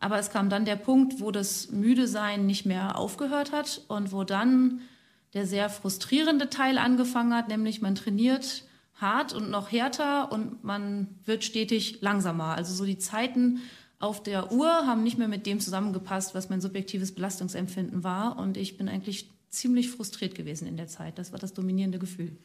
Aber es kam dann der Punkt, wo das Müdesein nicht mehr aufgehört hat und wo dann der sehr frustrierende Teil angefangen hat, nämlich man trainiert hart und noch härter und man wird stetig langsamer. Also so die Zeiten auf der Uhr haben nicht mehr mit dem zusammengepasst, was mein subjektives Belastungsempfinden war und ich bin eigentlich ziemlich frustriert gewesen in der Zeit. Das war das dominierende Gefühl.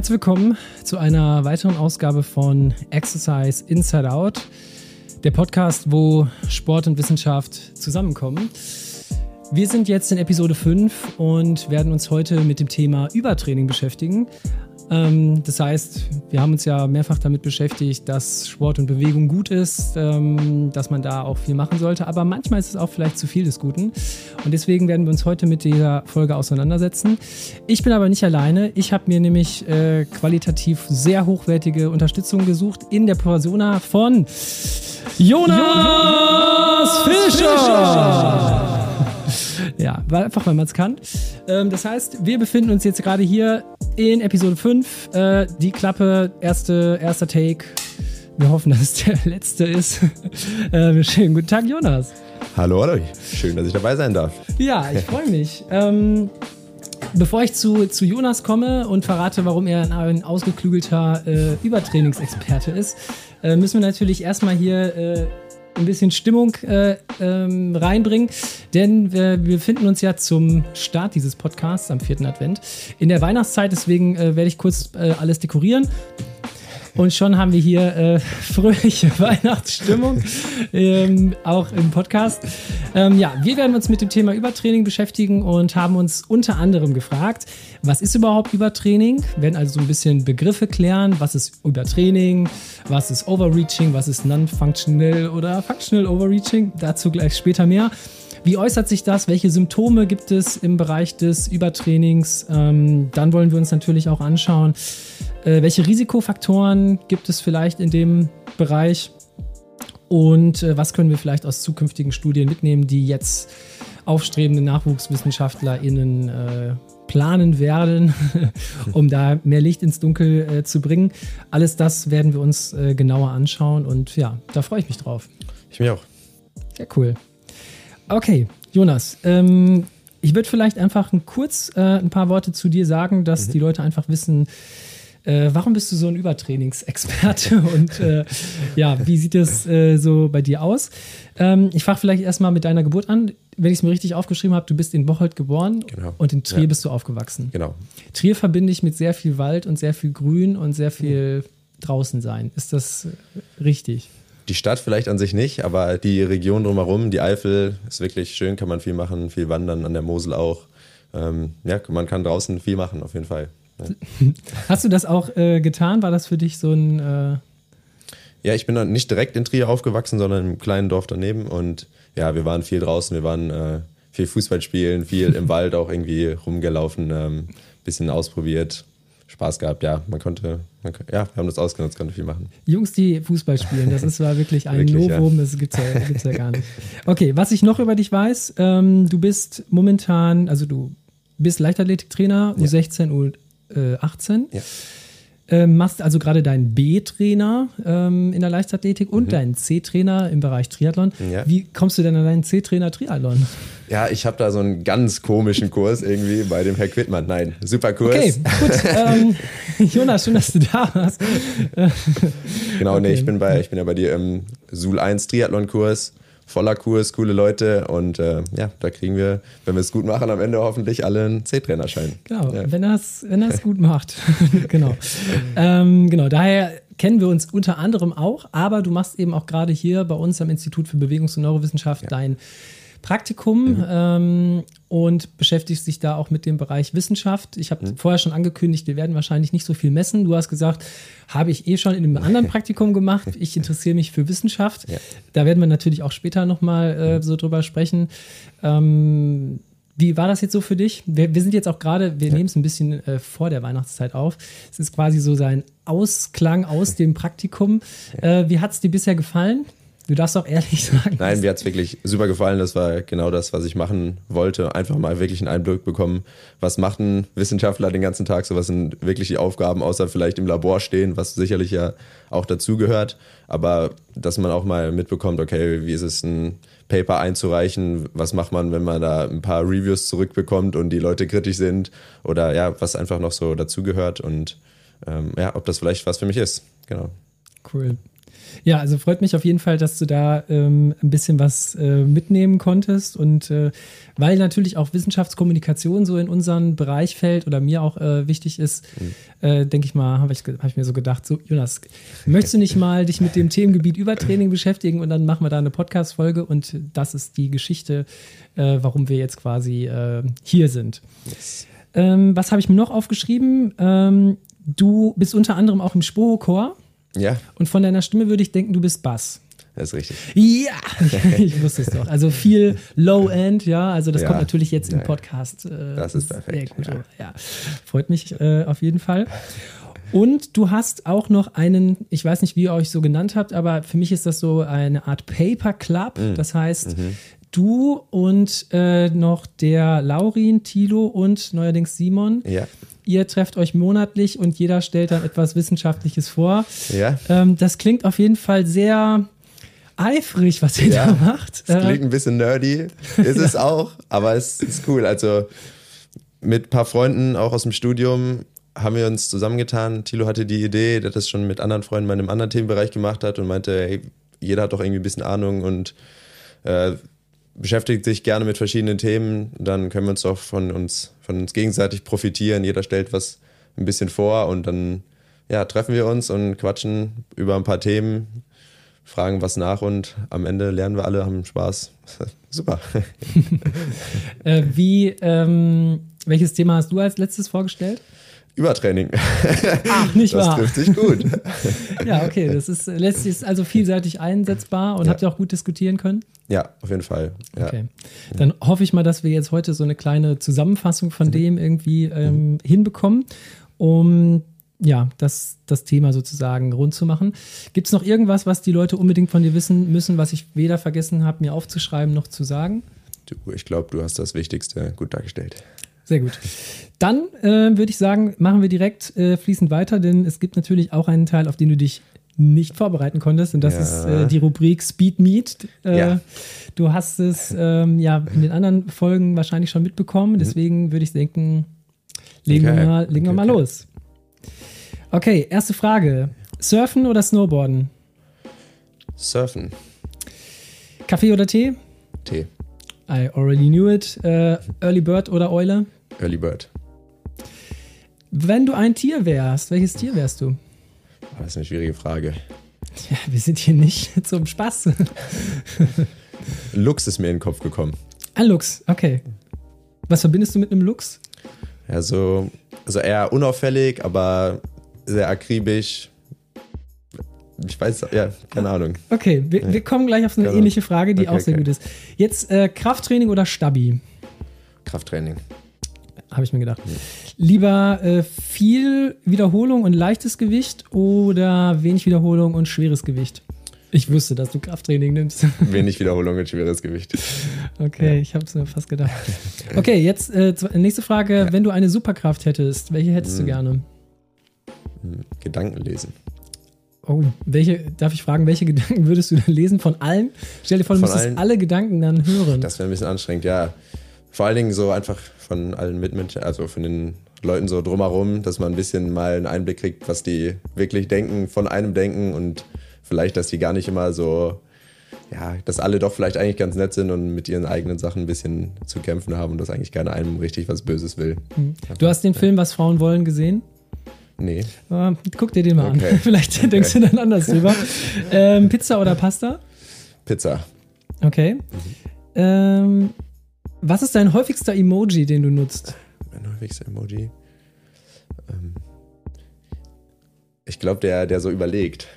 Herzlich willkommen zu einer weiteren Ausgabe von Exercise Inside Out, der Podcast, wo Sport und Wissenschaft zusammenkommen. Wir sind jetzt in Episode 5 und werden uns heute mit dem Thema Übertraining beschäftigen. Ähm, das heißt, wir haben uns ja mehrfach damit beschäftigt, dass Sport und Bewegung gut ist, ähm, dass man da auch viel machen sollte, aber manchmal ist es auch vielleicht zu viel des Guten. Und deswegen werden wir uns heute mit dieser Folge auseinandersetzen. Ich bin aber nicht alleine. Ich habe mir nämlich äh, qualitativ sehr hochwertige Unterstützung gesucht in der Persona von Jonas, Jonas Fischer. Fischer. Ja, einfach weil man es kann. Ähm, das heißt, wir befinden uns jetzt gerade hier in Episode 5. Äh, die Klappe, erste, erster Take. Wir hoffen, dass es der letzte ist. äh, schönen guten Tag, Jonas. Hallo, hallo. Schön, dass ich dabei sein darf. Ja, ich freue mich. Ähm, bevor ich zu, zu Jonas komme und verrate, warum er ein ausgeklügelter äh, Übertrainingsexperte ist, äh, müssen wir natürlich erstmal hier äh, ein bisschen Stimmung äh, ähm, reinbringen, denn wir, wir befinden uns ja zum Start dieses Podcasts am vierten Advent in der Weihnachtszeit. Deswegen äh, werde ich kurz äh, alles dekorieren. Und schon haben wir hier äh, fröhliche Weihnachtsstimmung, ähm, auch im Podcast. Ähm, ja, wir werden uns mit dem Thema Übertraining beschäftigen und haben uns unter anderem gefragt, was ist überhaupt Übertraining? Wir werden also so ein bisschen Begriffe klären. Was ist Übertraining? Was ist Overreaching? Was ist Non-Functional oder Functional Overreaching? Dazu gleich später mehr. Wie äußert sich das? Welche Symptome gibt es im Bereich des Übertrainings? Ähm, dann wollen wir uns natürlich auch anschauen, äh, welche Risikofaktoren gibt es vielleicht in dem Bereich? Und äh, was können wir vielleicht aus zukünftigen Studien mitnehmen, die jetzt aufstrebende NachwuchswissenschaftlerInnen äh, planen werden, um da mehr Licht ins Dunkel äh, zu bringen. Alles das werden wir uns äh, genauer anschauen und ja, da freue ich mich drauf. Ich mich auch. Ja, cool. Okay, Jonas, ähm, ich würde vielleicht einfach ein kurz äh, ein paar Worte zu dir sagen, dass mhm. die Leute einfach wissen, äh, warum bist du so ein Übertrainingsexperte und äh, ja, wie sieht es äh, so bei dir aus? Ähm, ich fange vielleicht erstmal mit deiner Geburt an. Wenn ich es mir richtig aufgeschrieben habe, du bist in Bocholt geboren genau. und in Trier ja. bist du aufgewachsen. Genau. Trier verbinde ich mit sehr viel Wald und sehr viel Grün und sehr viel mhm. draußen sein. Ist das richtig? Die Stadt vielleicht an sich nicht, aber die Region drumherum, die Eifel, ist wirklich schön, kann man viel machen, viel wandern, an der Mosel auch. Ähm, ja, man kann draußen viel machen, auf jeden Fall. Ja. Hast du das auch äh, getan? War das für dich so ein. Äh ja, ich bin dann nicht direkt in Trier aufgewachsen, sondern im kleinen Dorf daneben. Und ja, wir waren viel draußen, wir waren äh, viel Fußball spielen, viel im Wald auch irgendwie rumgelaufen, ähm, bisschen ausprobiert. Spaß gehabt, ja. Man konnte, man, ja, wir haben das ausgenutzt, konnte viel machen. Jungs, die Fußball spielen, das ist, war wirklich ein wirklich, Novum, ja. das gibt es ja, gibt's ja gar nicht. Okay, was ich noch über dich weiß, ähm, du bist momentan, also du bist Leichtathletiktrainer, U16, U18. Ja. Ähm, machst also gerade deinen B-Trainer ähm, in der Leichtathletik und mhm. deinen C-Trainer im Bereich Triathlon. Ja. Wie kommst du denn an deinen C-Trainer Triathlon? Ja, ich habe da so einen ganz komischen Kurs irgendwie bei dem Herr Quittmann. Nein, super Kurs. Okay, gut. ähm, Jonas, schön, dass du da warst. genau, okay. nee, ich bin, bei, ich bin ja bei dir im Sul 1 Triathlon-Kurs voller Kurs, coole Leute und äh, ja, da kriegen wir, wenn wir es gut machen, am Ende hoffentlich alle einen C-Trainerschein. Genau, ja. wenn er es wenn gut macht. genau. ähm, genau, daher kennen wir uns unter anderem auch, aber du machst eben auch gerade hier bei uns am Institut für Bewegungs- und Neurowissenschaft ja. dein Praktikum mhm. ähm, und beschäftigst dich da auch mit dem Bereich Wissenschaft. Ich habe mhm. vorher schon angekündigt, wir werden wahrscheinlich nicht so viel messen. Du hast gesagt, habe ich eh schon in einem anderen Praktikum gemacht. Ich interessiere mich für Wissenschaft. Ja. Da werden wir natürlich auch später nochmal äh, mhm. so drüber sprechen. Ähm, wie war das jetzt so für dich? Wir, wir sind jetzt auch gerade, wir ja. nehmen es ein bisschen äh, vor der Weihnachtszeit auf. Es ist quasi so sein Ausklang aus dem Praktikum. Äh, wie hat es dir bisher gefallen? Du darfst auch ehrlich sagen. Nein, mir hat es wirklich super gefallen. Das war genau das, was ich machen wollte. Einfach mal wirklich einen Einblick bekommen, was macht ein Wissenschaftler den ganzen Tag, so was sind wirklich die Aufgaben, außer vielleicht im Labor stehen, was sicherlich ja auch dazugehört. Aber dass man auch mal mitbekommt, okay, wie ist es, ein Paper einzureichen, was macht man, wenn man da ein paar Reviews zurückbekommt und die Leute kritisch sind oder ja, was einfach noch so dazugehört und ähm, ja, ob das vielleicht was für mich ist. Genau. Cool. Ja, also freut mich auf jeden Fall, dass du da ähm, ein bisschen was äh, mitnehmen konntest und äh, weil natürlich auch Wissenschaftskommunikation so in unseren Bereich fällt oder mir auch äh, wichtig ist, mhm. Äh, denke ich mal, habe ich, hab ich mir so gedacht, so Jonas, möchtest du nicht mal dich mit dem Themengebiet Übertraining beschäftigen und dann machen wir da eine Podcast-Folge und das ist die Geschichte, äh, warum wir jetzt quasi äh, hier sind. Yes. Ähm, was habe ich mir noch aufgeschrieben? Ähm, du bist unter anderem auch im Spoho-Chor. Ja. Und von deiner Stimme würde ich denken, du bist Bass. Das ist richtig. Ja, ich wusste es doch. Also viel Low-End, ja. Also das ja. kommt natürlich jetzt im Podcast. Äh, das ist perfekt. Sehr gut. Ja. ja. Freut mich äh, auf jeden Fall. Und du hast auch noch einen, ich weiß nicht, wie ihr euch so genannt habt, aber für mich ist das so eine Art Paper Club. Mhm. Das heißt, mhm. du und äh, noch der Laurin, Tilo und neuerdings Simon. Ja ihr trefft euch monatlich und jeder stellt dann etwas Wissenschaftliches vor. Ja. Ähm, das klingt auf jeden Fall sehr eifrig, was ihr ja, da macht. Es klingt ein bisschen nerdy, ist ja. es auch, aber es ist cool. Also mit ein paar Freunden, auch aus dem Studium, haben wir uns zusammengetan. Thilo hatte die Idee, der das schon mit anderen Freunden in einem anderen Themenbereich gemacht hat und meinte, hey, jeder hat doch irgendwie ein bisschen Ahnung und äh, beschäftigt sich gerne mit verschiedenen Themen, dann können wir uns auch von uns, von uns gegenseitig profitieren. Jeder stellt was ein bisschen vor und dann ja, treffen wir uns und quatschen über ein paar Themen, fragen was nach und am Ende lernen wir alle, haben Spaß. Super. äh, wie, ähm, welches Thema hast du als letztes vorgestellt? Übertraining. Ach, nicht das wahr? Das trifft sich gut. ja, okay. Das ist letztlich also vielseitig einsetzbar und ja. habt ihr auch gut diskutieren können? Ja, auf jeden Fall. Ja. Okay. Dann hoffe ich mal, dass wir jetzt heute so eine kleine Zusammenfassung von mhm. dem irgendwie ähm, mhm. hinbekommen, um ja, das, das Thema sozusagen rund zu machen. Gibt es noch irgendwas, was die Leute unbedingt von dir wissen müssen, was ich weder vergessen habe, mir aufzuschreiben noch zu sagen? Du, ich glaube, du hast das Wichtigste gut dargestellt. Sehr gut. Dann äh, würde ich sagen, machen wir direkt äh, fließend weiter, denn es gibt natürlich auch einen Teil, auf den du dich nicht vorbereiten konntest. Und das ja. ist äh, die Rubrik Speed Meet. Äh, ja. Du hast es ähm, ja in den anderen Folgen wahrscheinlich schon mitbekommen. Mhm. Deswegen würde ich denken, legen okay. wir mal, legen okay, wir mal okay. los. Okay, erste Frage. Surfen oder Snowboarden? Surfen. Kaffee oder Tee? Tee. I already knew it. Äh, Early Bird oder Eule? Early Bird. Wenn du ein Tier wärst, welches Tier wärst du? Das ist eine schwierige Frage. Ja, wir sind hier nicht zum Spaß. Lux ist mir in den Kopf gekommen. Ein Luchs, okay. Was verbindest du mit einem Luchs? Ja, so, also eher unauffällig, aber sehr akribisch. Ich weiß, ja, keine Ahnung. Okay, wir, ja. wir kommen gleich auf eine ähnliche Frage, die okay, auch sehr okay. gut ist. Jetzt äh, Krafttraining oder Stabi? Krafttraining. Habe ich mir gedacht. Lieber äh, viel Wiederholung und leichtes Gewicht oder wenig Wiederholung und schweres Gewicht? Ich wusste, dass du Krafttraining nimmst. Wenig Wiederholung und schweres Gewicht. Okay, ja. ich habe es mir fast gedacht. Okay, jetzt äh, nächste Frage. Ja. Wenn du eine Superkraft hättest, welche hättest hm. du gerne? Hm, Gedanken lesen. Oh, welche, darf ich fragen, welche Gedanken würdest du dann lesen von allen? Stell dir vor, du müsstest alle Gedanken dann hören. Das wäre ein bisschen anstrengend, ja. Vor allen Dingen so einfach von allen Mitmenschen, also von den Leuten so drumherum, dass man ein bisschen mal einen Einblick kriegt, was die wirklich denken, von einem denken und vielleicht, dass die gar nicht immer so, ja, dass alle doch vielleicht eigentlich ganz nett sind und mit ihren eigenen Sachen ein bisschen zu kämpfen haben und dass eigentlich keiner einem richtig was Böses will. Hm. Du hast den Film Was Frauen wollen gesehen? Nee. Uh, guck dir den mal okay. an. Vielleicht okay. denkst du dann anders drüber. Ähm, Pizza oder Pasta? Pizza. Okay. Mhm. Ähm, was ist dein häufigster Emoji, den du nutzt? Mein häufigster Emoji? Ähm, ich glaube, der, der so überlegt.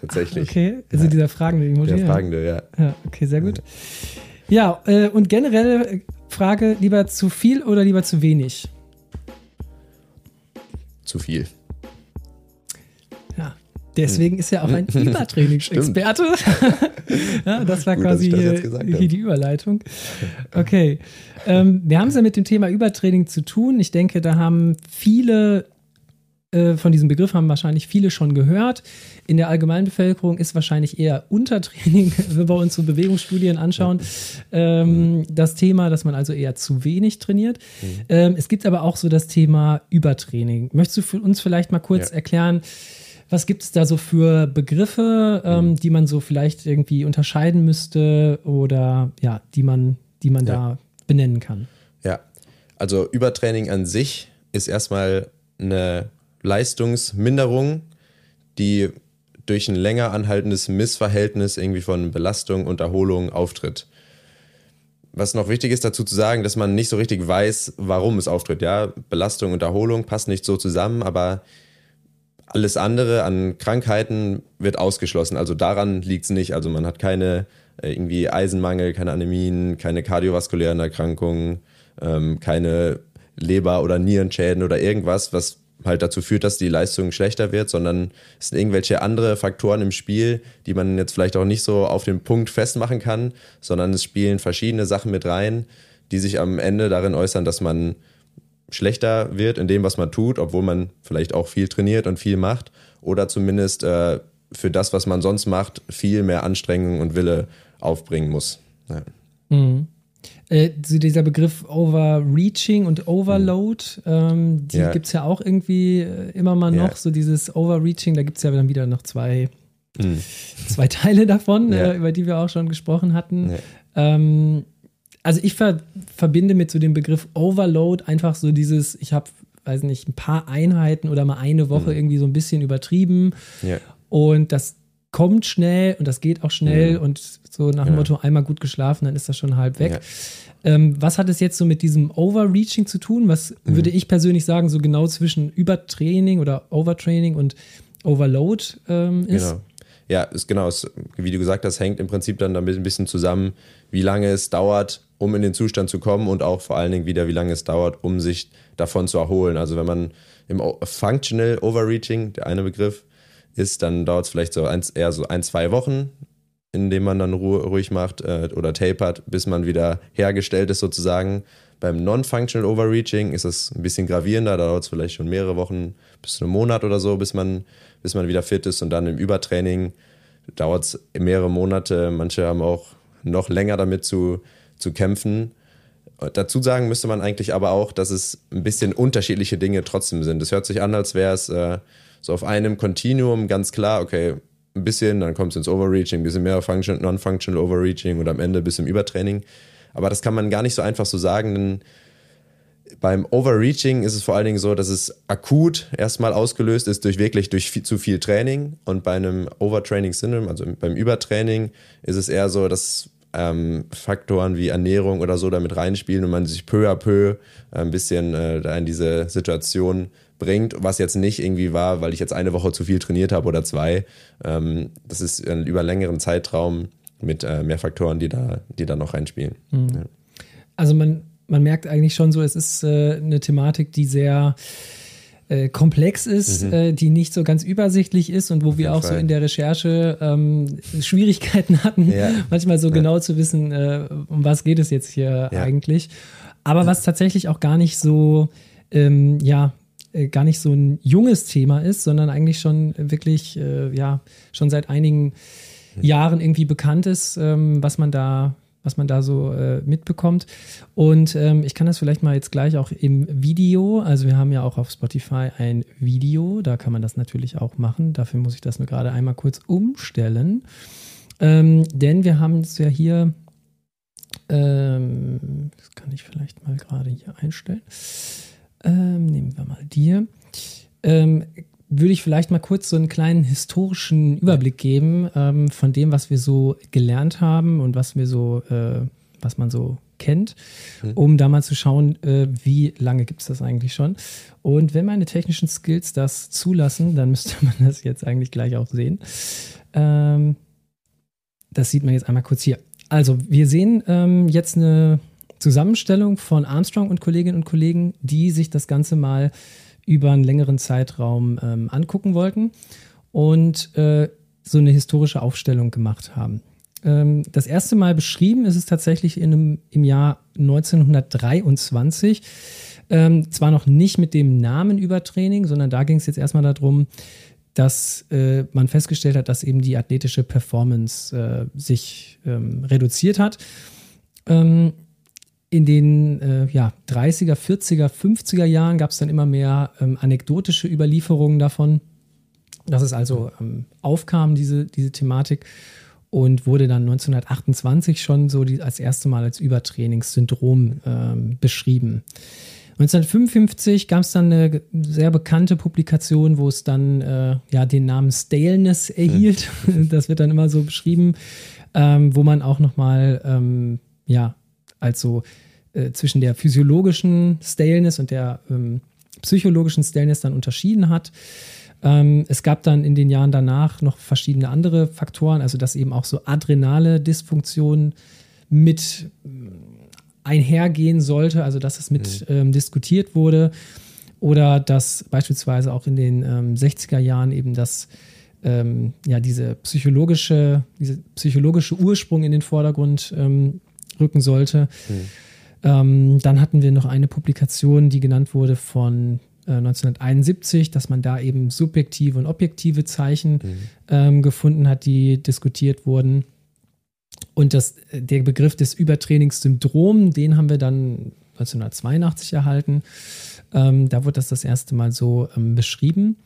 Tatsächlich. Okay, also ja. dieser fragende Emoji. Der fragende, ja. Ja, okay, sehr gut. Ja, äh, und generelle Frage: lieber zu viel oder lieber zu wenig? Zu viel. Deswegen ist er auch ein Übertrainingsexperte. ja, das war Gut, quasi das hier, die Überleitung. Okay. Ähm, wir haben es ja mit dem Thema Übertraining zu tun. Ich denke, da haben viele äh, von diesem Begriff haben wahrscheinlich viele schon gehört. In der allgemeinen Bevölkerung ist wahrscheinlich eher Untertraining, wenn wir uns so Bewegungsstudien anschauen, ähm, das Thema, dass man also eher zu wenig trainiert. Ähm, es gibt aber auch so das Thema Übertraining. Möchtest du für uns vielleicht mal kurz Ja. erklären, was gibt es da so für Begriffe, ähm, die man so vielleicht irgendwie unterscheiden müsste oder ja, die man, die man Ja. da benennen kann? Ja, also Übertraining an sich ist erstmal eine Leistungsminderung, die durch ein länger anhaltendes Missverhältnis irgendwie von Belastung und Erholung auftritt. Was noch wichtig ist dazu zu sagen, dass man nicht so richtig weiß, warum es auftritt. Ja, Belastung und Erholung passen nicht so zusammen, aber alles andere an Krankheiten wird ausgeschlossen. Also daran liegt es nicht. Also man hat keine äh, irgendwie Eisenmangel, keine Anämien, keine kardiovaskulären Erkrankungen, ähm, keine Leber- oder Nierenschäden oder irgendwas, was halt dazu führt, dass die Leistung schlechter wird, sondern es sind irgendwelche andere Faktoren im Spiel, die man jetzt vielleicht auch nicht so auf den Punkt festmachen kann, sondern es spielen verschiedene Sachen mit rein, die sich am Ende darin äußern, dass man schlechter wird in dem, was man tut, obwohl man vielleicht auch viel trainiert und viel macht oder zumindest äh, für das, was man sonst macht, viel mehr Anstrengung und Wille aufbringen muss. Ja. Mhm. Äh, dieser Begriff Overreaching und Overload, ähm, die Ja. gibt es ja auch irgendwie äh, immer mal Ja. noch, so dieses Overreaching, da gibt es ja dann wieder noch zwei, Mhm. zwei Teile davon, Ja. äh, über die wir auch schon gesprochen hatten. Ja. Ähm, also ich ver verbinde mit so dem Begriff Overload einfach so dieses, ich habe, weiß nicht, ein paar Einheiten oder mal eine Woche irgendwie so ein bisschen übertrieben Ja. und das kommt schnell und das geht auch schnell Mhm. und so nach dem Genau. Motto einmal gut geschlafen, dann ist das schon halb weg. Ja. Ähm, was hat es jetzt so mit diesem Overreaching zu tun? Was Mhm. würde ich persönlich sagen, so genau zwischen Übertraining oder Overtraining und Overload ähm, ist? Genau. Ja, ist genau, es, wie du gesagt hast, hängt im Prinzip dann damit ein bisschen zusammen, wie lange es dauert, um in den Zustand zu kommen und auch vor allen Dingen wieder, wie lange es dauert, um sich davon zu erholen. Also wenn man im Functional Overreaching, der eine Begriff, ist, dann dauert es vielleicht so eins, eher so ein, zwei Wochen, in dem man dann Ruhe, ruhig macht äh, oder tapert, bis man wieder hergestellt ist sozusagen. Beim Non-Functional Overreaching ist es ein bisschen gravierender, da dauert es vielleicht schon mehrere Wochen bis zu einem Monat oder so, bis man, bis man wieder fit ist und dann im Übertraining dauert es mehrere Monate. Manche haben auch noch länger damit zu, zu kämpfen. Dazu sagen müsste man eigentlich aber auch, dass es ein bisschen unterschiedliche Dinge trotzdem sind. Es hört sich an, als wäre es äh, so auf einem Kontinuum ganz klar, okay, ein bisschen, dann kommt es ins Overreaching, ein bisschen mehr Function, Non-Functional Overreaching und am Ende bis im Übertraining. Aber das kann man gar nicht so einfach so sagen, denn beim Overreaching ist es vor allen Dingen so, dass es akut erstmal ausgelöst ist durch wirklich durch viel, zu viel Training und bei einem Overtraining Syndrome, also beim Übertraining, ist es eher so, dass ähm, Faktoren wie Ernährung oder so damit reinspielen und man sich peu à peu ein bisschen äh, da in diese Situation bringt, was jetzt nicht irgendwie war, weil ich jetzt eine Woche zu viel trainiert habe oder zwei. Ähm, das ist äh, über längeren Zeitraum mit äh, mehr Faktoren, die da, die da noch reinspielen. Ja. Also man, man merkt eigentlich schon so, es ist äh, eine Thematik, die sehr äh, komplex ist, äh, die nicht so ganz übersichtlich ist und wo wir jeden auch so Fall. in der Recherche ähm, Schwierigkeiten hatten, Ja. manchmal so genau zu wissen, äh, um was geht es jetzt hier Ja. eigentlich. Aber was tatsächlich auch gar nicht so, ähm, ja, äh, gar nicht so ein junges Thema ist, sondern eigentlich schon wirklich, äh, ja, schon seit einigen Jahren irgendwie bekannt ist, ähm, was man da, was man da so äh, mitbekommt. Und ähm, ich kann das vielleicht mal jetzt gleich auch im Video, also wir haben ja auch auf Spotify ein Video, da kann man das natürlich auch machen. Dafür muss ich das nur gerade einmal kurz umstellen. Ähm, denn wir haben es ja hier, ähm, das kann ich vielleicht mal gerade hier einstellen. Ähm, nehmen wir mal dir. Würde ich vielleicht mal kurz so einen kleinen historischen Überblick geben ähm, von dem, was wir so gelernt haben und was wir so, äh, was man so kennt, um da mal zu schauen, äh, wie lange gibt es das eigentlich schon. Und wenn meine technischen Skills das zulassen, dann müsste man das jetzt eigentlich gleich auch sehen. Ähm, das sieht man jetzt einmal kurz hier. Also, wir sehen ähm, jetzt eine Zusammenstellung von Armstrong und Kolleginnen und Kollegen, die sich das Ganze mal über einen längeren Zeitraum ähm, angucken wollten. und äh, so eine historische Aufstellung gemacht haben. Ähm, das erste Mal beschrieben ist es tatsächlich in einem, im Jahr 1923. Ähm, zwar noch nicht mit dem Namen Übertraining, sondern da ging es jetzt erstmal darum, dass äh, man festgestellt hat, dass eben die athletische Performance äh, sich ähm, reduziert hat. Ähm, in den äh, ja, 30er, 40er, 50er Jahren gab es dann immer mehr ähm, anekdotische Überlieferungen davon, dass es also ähm, aufkam, diese, diese Thematik, und wurde dann 1928 schon so die, als erste Mal als Übertrainingssyndrom ähm, beschrieben. 1955 gab es dann eine sehr bekannte Publikation, wo es dann äh, ja den Namen Staleness erhielt. Mhm. Das wird dann immer so beschrieben, ähm, wo man auch nochmal ähm, also äh, zwischen der physiologischen Staleness und der ähm, psychologischen Staleness dann unterschieden hat. Ähm, es gab dann in den Jahren danach noch verschiedene andere Faktoren, also dass eben auch so adrenale Dysfunktion mit einhergehen sollte, also dass es mit mhm. ähm, diskutiert wurde oder dass beispielsweise auch in den ähm, 60er Jahren eben das ähm, ja diese psychologische diese psychologische Ursprung in den Vordergrund ähm, rücken sollte. Mhm. Ähm, dann hatten wir noch eine Publikation, die genannt wurde von äh, 1971, dass man da eben subjektive und objektive Zeichen mhm. Ähm, gefunden hat, die diskutiert wurden. Und das, der Begriff des Übertrainingssyndrom, den haben wir dann 1982 erhalten. Ähm, da wurde das das erste Mal so ähm, beschrieben.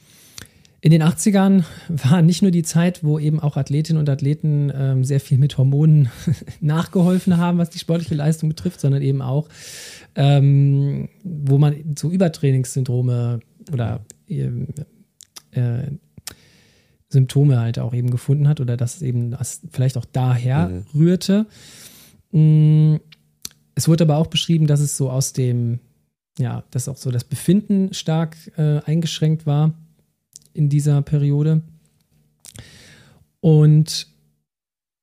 In den 80ern war nicht nur die Zeit, wo eben auch Athletinnen und Athleten ähm, sehr viel mit Hormonen nachgeholfen haben, was die sportliche Leistung betrifft, sondern eben auch, ähm, wo man so Übertrainingssyndrome oder äh, äh, Symptome halt auch eben gefunden hat oder dass es eben das vielleicht auch daher mhm. rührte. Mm, es wurde aber auch beschrieben, dass es so aus dem, ja, dass auch so das Befinden stark äh, eingeschränkt war in dieser Periode. Und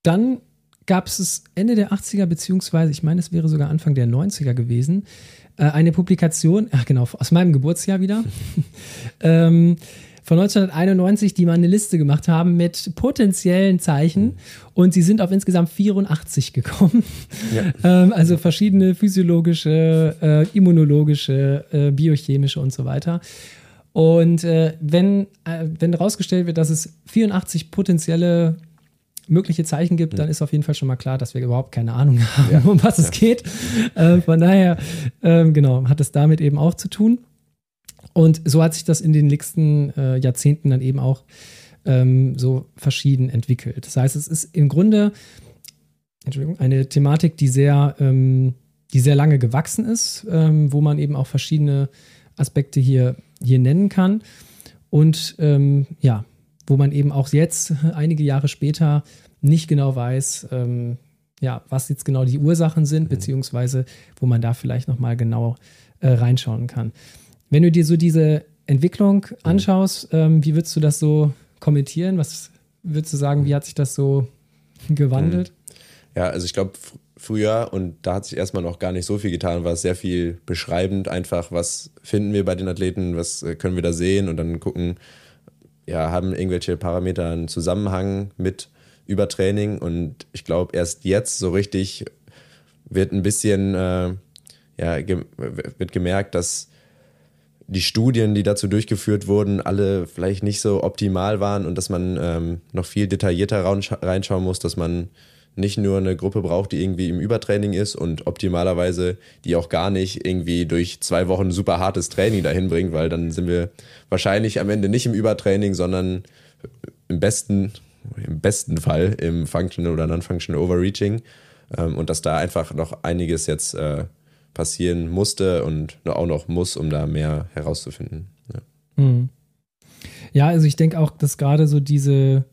dann gab es Ende der 80er, beziehungsweise ich meine, es wäre sogar Anfang der 90er gewesen, äh, eine Publikation, ach genau, aus meinem Geburtsjahr wieder, ähm, von 1991, die mal eine Liste gemacht haben mit potenziellen Zeichen und sie sind auf insgesamt 84 gekommen. Ja. ähm, also verschiedene physiologische, äh, immunologische, äh, biochemische und so weiter. Und äh, wenn, äh, wenn herausgestellt wird, dass es 84 potenzielle mögliche Zeichen gibt, dann ist auf jeden Fall schon mal klar, dass wir überhaupt keine Ahnung haben, ja. um was es geht. Äh, von daher, ähm, genau, hat es damit eben auch zu tun. Und so hat sich das in den nächsten äh, Jahrzehnten dann eben auch ähm, so verschieden entwickelt. Das heißt, es ist im Grunde eine Thematik, die sehr, ähm, die sehr lange gewachsen ist, ähm, wo man eben auch verschiedene Aspekte hier, hier nennen kann. Und ähm, ja, wo man eben auch jetzt, einige Jahre später, nicht genau weiß, ähm, ja, was jetzt genau die Ursachen sind, mhm. beziehungsweise wo man da vielleicht nochmal genau äh, reinschauen kann. Wenn du dir so diese Entwicklung mhm. anschaust, ähm, wie würdest du das so kommentieren? Was würdest du sagen, wie hat sich das so gewandelt? Mhm. Ja, also ich glaube, früher, und da hat sich erstmal noch gar nicht so viel getan, war es sehr viel beschreibend, einfach, was finden wir bei den Athleten, was äh, können wir da sehen und dann gucken, ja, haben irgendwelche Parameter einen Zusammenhang mit Übertraining und ich glaube, erst jetzt so richtig wird ein bisschen, äh, ja, ge wird gemerkt, dass die Studien, die dazu durchgeführt wurden, alle vielleicht nicht so optimal waren und dass man ähm, noch viel detaillierter reinschauen muss, dass man nicht nur eine Gruppe braucht, die irgendwie im Übertraining ist und optimalerweise die auch gar nicht irgendwie durch zwei Wochen super hartes Training dahin bringt, weil dann sind wir wahrscheinlich am Ende nicht im Übertraining, sondern im besten, im besten Fall im Functional oder Non-Functional Overreaching ähm, und dass da einfach noch einiges jetzt äh, passieren musste und auch noch muss, um da mehr herauszufinden. Ja, mhm. ja also ich denke auch, dass gerade so diese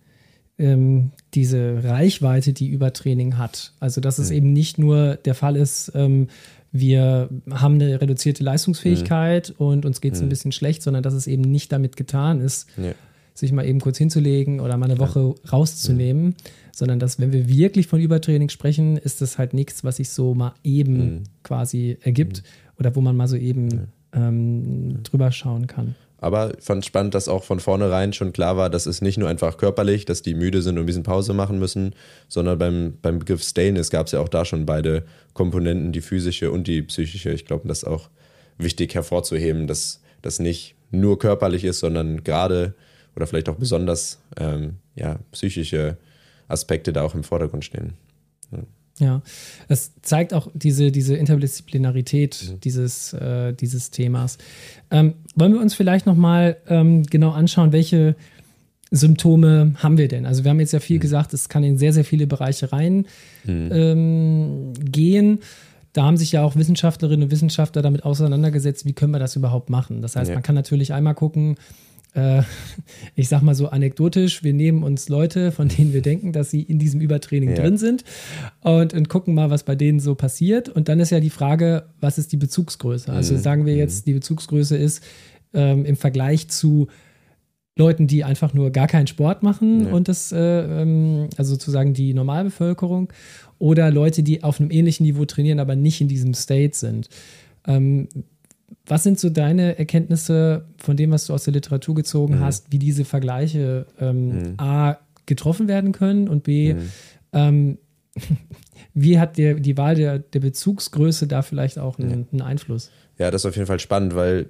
ähm, diese Reichweite, die Übertraining hat. Also, dass es mhm. eben nicht nur der Fall ist, ähm, wir haben eine reduzierte Leistungsfähigkeit mhm. und uns geht es mhm. ein bisschen schlecht, sondern dass es eben nicht damit getan ist, ja. sich mal eben kurz hinzulegen oder mal eine Woche ja. rauszunehmen, mhm. sondern dass, wenn wir wirklich von Übertraining sprechen, ist das halt nichts, was sich so mal eben mhm. quasi ergibt mhm. oder wo man mal so eben ähm, drüber schauen kann. Aber ich fand spannend, dass auch von vornherein schon klar war, dass es nicht nur einfach körperlich, dass die müde sind und ein bisschen Pause machen müssen, sondern beim, beim Begriff Stainless gab es ja auch da schon beide Komponenten, die physische und die psychische. Ich glaube, das ist auch wichtig hervorzuheben, dass das nicht nur körperlich ist, sondern gerade oder vielleicht auch besonders ähm, ja, psychische Aspekte da auch im Vordergrund stehen. Ja. Es zeigt auch diese, diese Interdisziplinarität mhm. dieses, äh, dieses Themas. Ähm, wollen wir uns vielleicht nochmal ähm, genau anschauen, welche Symptome haben wir denn? Also wir haben jetzt ja viel mhm. gesagt, es kann in sehr, sehr viele Bereiche reingehen. Mhm. Ähm, da haben sich ja auch Wissenschaftlerinnen und Wissenschaftler damit auseinandergesetzt, wie können wir das überhaupt machen. Das heißt, ja. man kann natürlich einmal gucken, äh, ich sag mal so anekdotisch, wir nehmen uns Leute, von denen wir denken, dass sie in diesem Übertraining ja. drin sind und, und gucken mal, was bei denen so passiert. Und dann ist ja die Frage, was ist die Bezugsgröße? Also mhm. sagen wir jetzt, mhm. die Bezugsgröße ist ähm, im Vergleich zu Leuten, die einfach nur gar keinen Sport machen ja. und das, äh, ähm, also sozusagen die Normalbevölkerung oder Leute, die auf einem ähnlichen Niveau trainieren, aber nicht in diesem State sind. Ähm, was sind so deine Erkenntnisse von dem, was du aus der Literatur gezogen mhm. hast, wie diese Vergleiche ähm, mhm. A getroffen werden können und B, mhm. ähm, wie hat der, die Wahl der, der Bezugsgröße da vielleicht auch einen, einen, Einfluss? Ja, das ist auf jeden Fall spannend, weil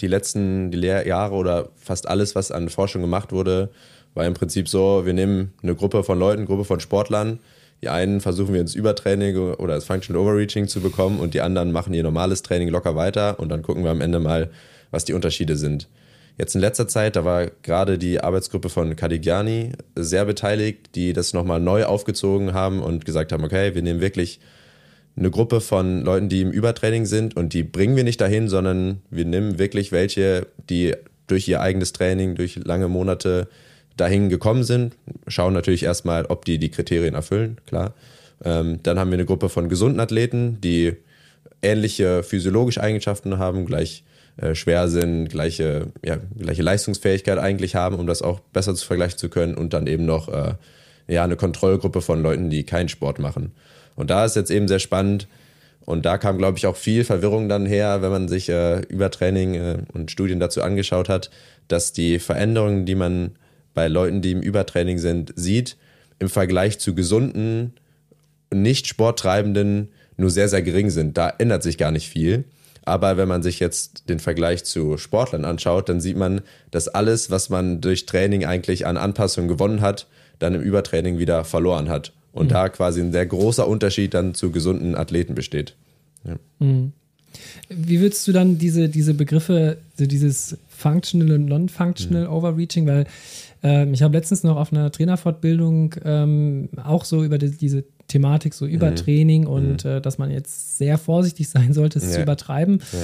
die letzten die Jahre oder fast alles, was an Forschung gemacht wurde, war im Prinzip so, wir nehmen eine Gruppe von Leuten, eine Gruppe von Sportlern, die einen versuchen wir ins Übertraining oder das Functional Overreaching zu bekommen und die anderen machen ihr normales Training locker weiter und dann gucken wir am Ende mal, was die Unterschiede sind. Jetzt in letzter Zeit, da war gerade die Arbeitsgruppe von Cadigiani sehr beteiligt, die das nochmal neu aufgezogen haben und gesagt haben, okay, wir nehmen wirklich eine Gruppe von Leuten, die im Übertraining sind und die bringen wir nicht dahin, sondern wir nehmen wirklich welche, die durch ihr eigenes Training, durch lange Monate dahin gekommen sind, schauen natürlich erstmal, ob die die Kriterien erfüllen, klar. Ähm, dann haben wir eine Gruppe von gesunden Athleten, die ähnliche physiologische Eigenschaften haben, gleich äh, schwer sind, gleiche, ja, gleiche Leistungsfähigkeit eigentlich haben, um das auch besser zu vergleichen zu können. Und dann eben noch äh, ja, eine Kontrollgruppe von Leuten, die keinen Sport machen. Und da ist jetzt eben sehr spannend. Und da kam, glaube ich, auch viel Verwirrung dann her, wenn man sich äh, Übertraining äh, und Studien dazu angeschaut hat, dass die Veränderungen, die man bei Leuten, die im Übertraining sind, sieht, im Vergleich zu gesunden, nicht Sporttreibenden nur sehr, sehr gering sind. Da ändert sich gar nicht viel. Aber wenn man sich jetzt den Vergleich zu Sportlern anschaut, dann sieht man, dass alles, was man durch Training eigentlich an Anpassungen gewonnen hat, dann im Übertraining wieder verloren hat. Und mhm. da quasi ein sehr großer Unterschied dann zu gesunden Athleten besteht. Ja. Mhm. Wie würdest du dann diese, diese Begriffe, so dieses Functional und Non-Functional mhm. Overreaching, weil ähm, ich habe letztens noch auf einer Trainerfortbildung ähm, auch so über die, diese Thematik, so Übertraining mhm. und mhm. äh, dass man jetzt sehr vorsichtig sein sollte, es ja. zu übertreiben. Ja.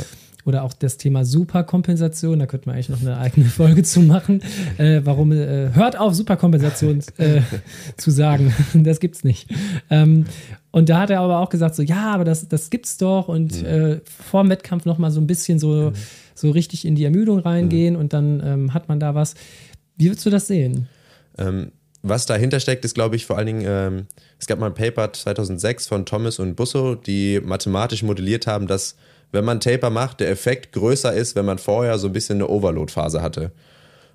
Oder auch das Thema Superkompensation, da könnte man eigentlich noch eine eigene Folge zu machen. Äh, warum äh, hört auf, Superkompensation äh, zu sagen? das gibt's nicht. Ähm, und da hat er aber auch gesagt, so, ja, aber das, das gibt's doch. Und mhm. äh, vor dem Wettkampf nochmal so ein bisschen so, mhm. so richtig in die Ermüdung reingehen mhm. und dann ähm, hat man da was. Wie würdest du das sehen? Ähm, was dahinter steckt, ist, glaube ich, vor allen Dingen, ähm, es gab mal ein Paper 2006 von Thomas und Busso, die mathematisch modelliert haben, dass, wenn man Taper macht, der Effekt größer ist, wenn man vorher so ein bisschen eine Overload-Phase hatte.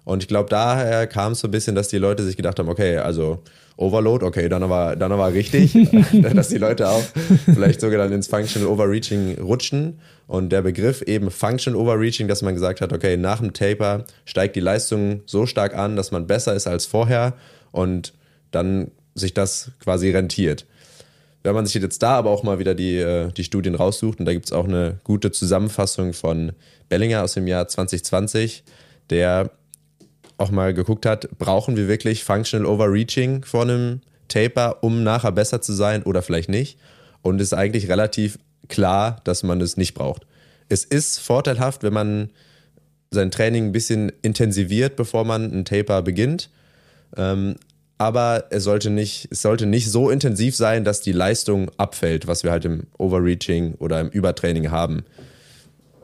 Und ich glaube, daher kam es so ein bisschen, dass die Leute sich gedacht haben, okay, also Overload, okay, dann aber, dann aber richtig, dass die Leute auch vielleicht sogar dann ins Functional Overreaching rutschen. Und der Begriff eben Functional Overreaching, dass man gesagt hat, okay, nach dem Taper steigt die Leistung so stark an, dass man besser ist als vorher und dann sich das quasi rentiert. Wenn man sich jetzt da aber auch mal wieder die, äh, die Studien raussucht, und da gibt es auch eine gute Zusammenfassung von Bellinger aus dem Jahr 2020, der auch mal geguckt hat, brauchen wir wirklich Functional Overreaching vor einem Taper, um nachher besser zu sein oder vielleicht nicht. Und es ist eigentlich relativ klar, dass man es nicht braucht. Es ist vorteilhaft, wenn man sein Training ein bisschen intensiviert, bevor man einen Taper beginnt. Aber es sollte, nicht, es sollte nicht so intensiv sein, dass die Leistung abfällt, was wir halt im Overreaching oder im Übertraining haben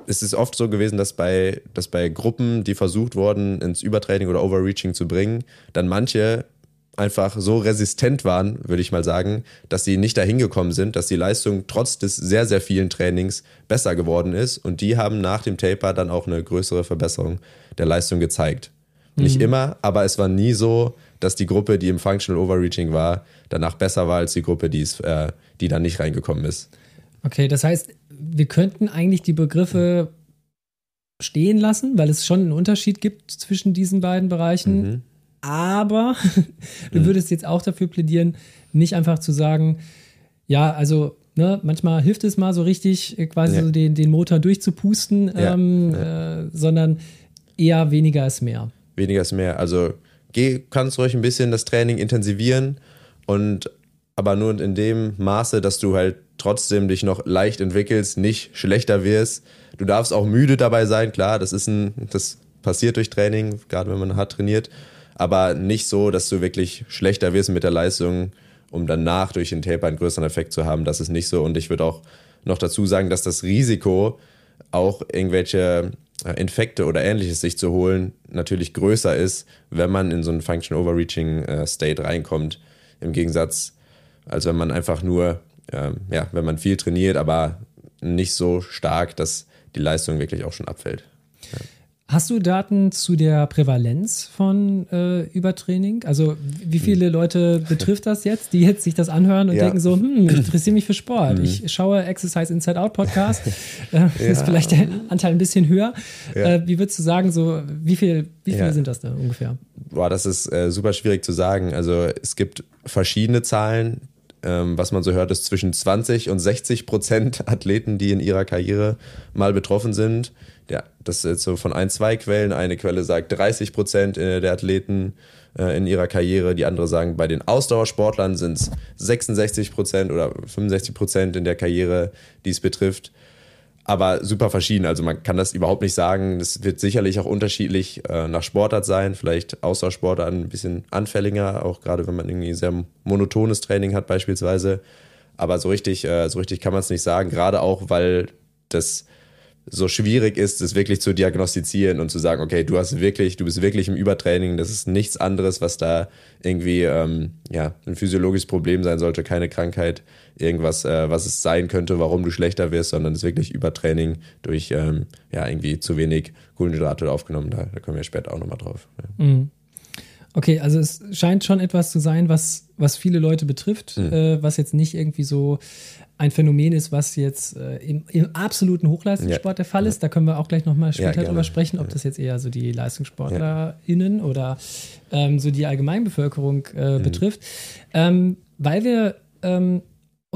es ist oft so gewesen, dass bei, dass bei Gruppen, die versucht wurden, ins Übertraining oder Overreaching zu bringen, dann manche einfach so resistent waren, würde ich mal sagen, dass sie nicht dahin gekommen sind, dass die Leistung trotz des sehr, sehr vielen Trainings besser geworden ist. Und die haben nach dem Taper dann auch eine größere Verbesserung der Leistung gezeigt. Mhm. Nicht immer, aber es war nie so, dass die Gruppe, die im Functional Overreaching war, danach besser war als die Gruppe, die, ist, äh, die da nicht reingekommen ist. Okay, das heißt, wir könnten eigentlich die Begriffe stehen lassen, weil es schon einen Unterschied gibt zwischen diesen beiden Bereichen. Mhm. Aber du mhm. würdest jetzt auch dafür plädieren, nicht einfach zu sagen, ja, also ne, manchmal hilft es mal so richtig, äh, quasi ja. so den, den Motor durchzupusten, ja. Ähm, ja. Äh, sondern eher weniger ist mehr. Weniger ist mehr. Also geh, kannst ruhig ein bisschen das Training intensivieren und aber nur in dem Maße, dass du halt trotzdem dich noch leicht entwickelst, nicht schlechter wirst. Du darfst auch müde dabei sein, klar, das ist ein, das passiert durch Training, gerade wenn man hart trainiert, aber nicht so, dass du wirklich schlechter wirst mit der Leistung, um danach durch den Taper einen größeren Effekt zu haben. Das ist nicht so. Und ich würde auch noch dazu sagen, dass das Risiko, auch irgendwelche Infekte oder ähnliches sich zu holen, natürlich größer ist, wenn man in so einen Function Overreaching äh, State reinkommt. Im Gegensatz, als wenn man einfach nur ähm, ja, wenn man viel trainiert, aber nicht so stark, dass die Leistung wirklich auch schon abfällt. Hast du Daten zu der Prävalenz von äh, Übertraining? Also wie viele hm. Leute betrifft das jetzt, die jetzt sich das anhören und ja. denken so, hm, ich interessiere mich für Sport. Hm. Ich schaue Exercise Inside Out Podcast. äh, ja. Ist vielleicht der Anteil ein bisschen höher. Ja. Äh, wie würdest du sagen, so wie viel, wie viele sind das da ungefähr? Boah, das ist äh, super schwierig zu sagen. Also es gibt verschiedene Zahlen ähm, was man so hört, ist zwischen 20 und 60 Prozent Athleten, die in ihrer Karriere mal betroffen sind. Ja, das ist so von ein, zwei Quellen. Eine Quelle sagt 30 Prozent äh, der Athleten äh, in ihrer Karriere. Die andere sagen, bei den Ausdauersportlern sind es 66 Prozent oder 65 Prozent in der Karriere, die es betrifft aber super verschieden. Also man kann das überhaupt nicht sagen. Das wird sicherlich auch unterschiedlich äh, nach Sportart sein. Vielleicht Ausdauersportart ein bisschen anfälliger, auch gerade wenn man irgendwie sehr monotones Training hat beispielsweise. Aber so richtig, so richtig kann man es nicht sagen. Gerade auch, weil das so schwierig ist, es wirklich zu diagnostizieren und zu sagen, okay, du hast wirklich, du bist wirklich im Übertraining, das ist nichts anderes, was da irgendwie ähm, ja, ein physiologisches Problem sein sollte, keine Krankheit, irgendwas, äh, was es sein könnte, warum du schlechter wirst, sondern es ist wirklich Übertraining durch ähm, ja, irgendwie zu wenig Kohlenhydrate aufgenommen. Da, da kommen wir später auch nochmal drauf. Ja. Mhm. Okay, also es scheint schon etwas zu sein, was, was viele Leute betrifft, mhm. äh, was jetzt nicht irgendwie so ein Phänomen ist, was jetzt äh, im, im, absoluten Hochleistungssport ja. der Fall ist. Da können wir auch gleich nochmal später ja, drüber sprechen, ob das jetzt eher so die LeistungssportlerInnen oder ähm, so die Allgemeinbevölkerung äh, mhm. betrifft. Ähm, weil wir ähm,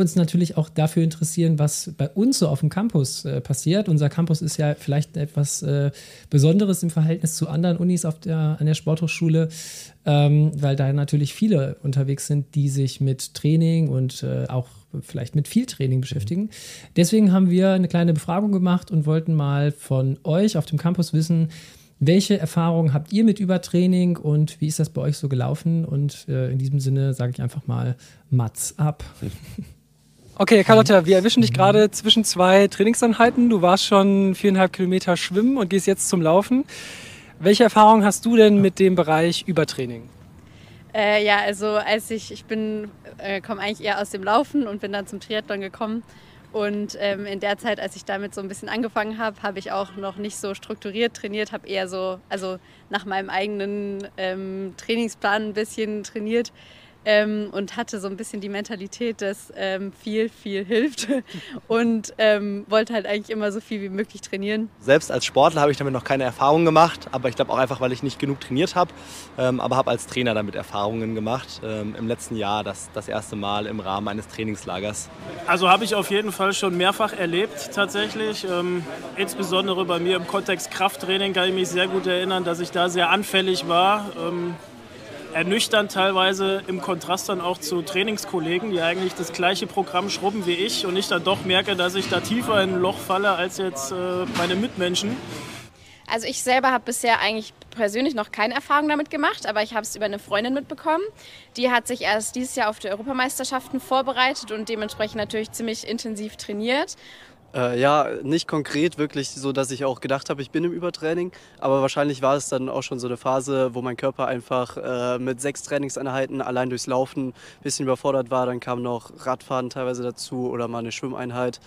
uns natürlich auch dafür interessieren, was bei uns so auf dem Campus äh, passiert. Unser Campus ist ja vielleicht etwas äh, Besonderes im Verhältnis zu anderen Unis auf der, an der Sporthochschule, ähm, weil da natürlich viele unterwegs sind, die sich mit Training und äh, auch vielleicht mit viel Training beschäftigen. Deswegen haben wir eine kleine Befragung gemacht und wollten mal von euch auf dem Campus wissen, welche Erfahrungen habt ihr mit Übertraining und wie ist das bei euch so gelaufen? Und äh, in diesem Sinne sage ich einfach mal Mats ab. Okay, Carlotta, wir erwischen dich gerade zwischen zwei Trainingseinheiten. Du warst schon viereinhalb Kilometer schwimmen und gehst jetzt zum Laufen. Welche Erfahrungen hast du denn mit dem Bereich Übertraining? Äh, ja, also als ich, ich bin, äh, komme eigentlich eher aus dem Laufen und bin dann zum Triathlon gekommen. Und ähm, in der Zeit, als ich damit so ein bisschen angefangen habe, habe ich auch noch nicht so strukturiert trainiert, habe eher so, also nach meinem eigenen ähm, Trainingsplan ein bisschen trainiert ähm, und hatte so ein bisschen die Mentalität, dass ähm, viel, viel hilft und ähm, wollte halt eigentlich immer so viel wie möglich trainieren. Selbst als Sportler habe ich damit noch keine Erfahrungen gemacht, aber ich glaube auch einfach, weil ich nicht genug trainiert habe, ähm, aber habe als Trainer damit Erfahrungen gemacht. Ähm, Im letzten Jahr das, das erste Mal im Rahmen eines Trainingslagers. Also habe ich auf jeden Fall schon mehrfach erlebt tatsächlich. Ähm, insbesondere bei mir im Kontext Krafttraining kann ich mich sehr gut erinnern, dass ich da sehr anfällig war ernüchternd teilweise im Kontrast dann auch zu Trainingskollegen, die eigentlich das gleiche Programm schrubben wie ich und ich dann doch merke, dass ich da tiefer in ein Loch falle als jetzt äh, meine Mitmenschen. Also ich selber habe bisher eigentlich persönlich noch keine Erfahrung damit gemacht, aber ich habe es über eine Freundin mitbekommen. Die hat sich erst dieses Jahr auf die Europameisterschaften vorbereitet und dementsprechend natürlich ziemlich intensiv trainiert Äh, ja, nicht konkret wirklich so, dass ich auch gedacht habe, ich bin im Übertraining. Aber wahrscheinlich war es dann auch schon so eine Phase, wo mein Körper einfach äh, mit sechs Trainingseinheiten allein durchs Laufen ein bisschen überfordert war. Dann kam noch Radfahren teilweise dazu oder mal eine Schwimmeinheit.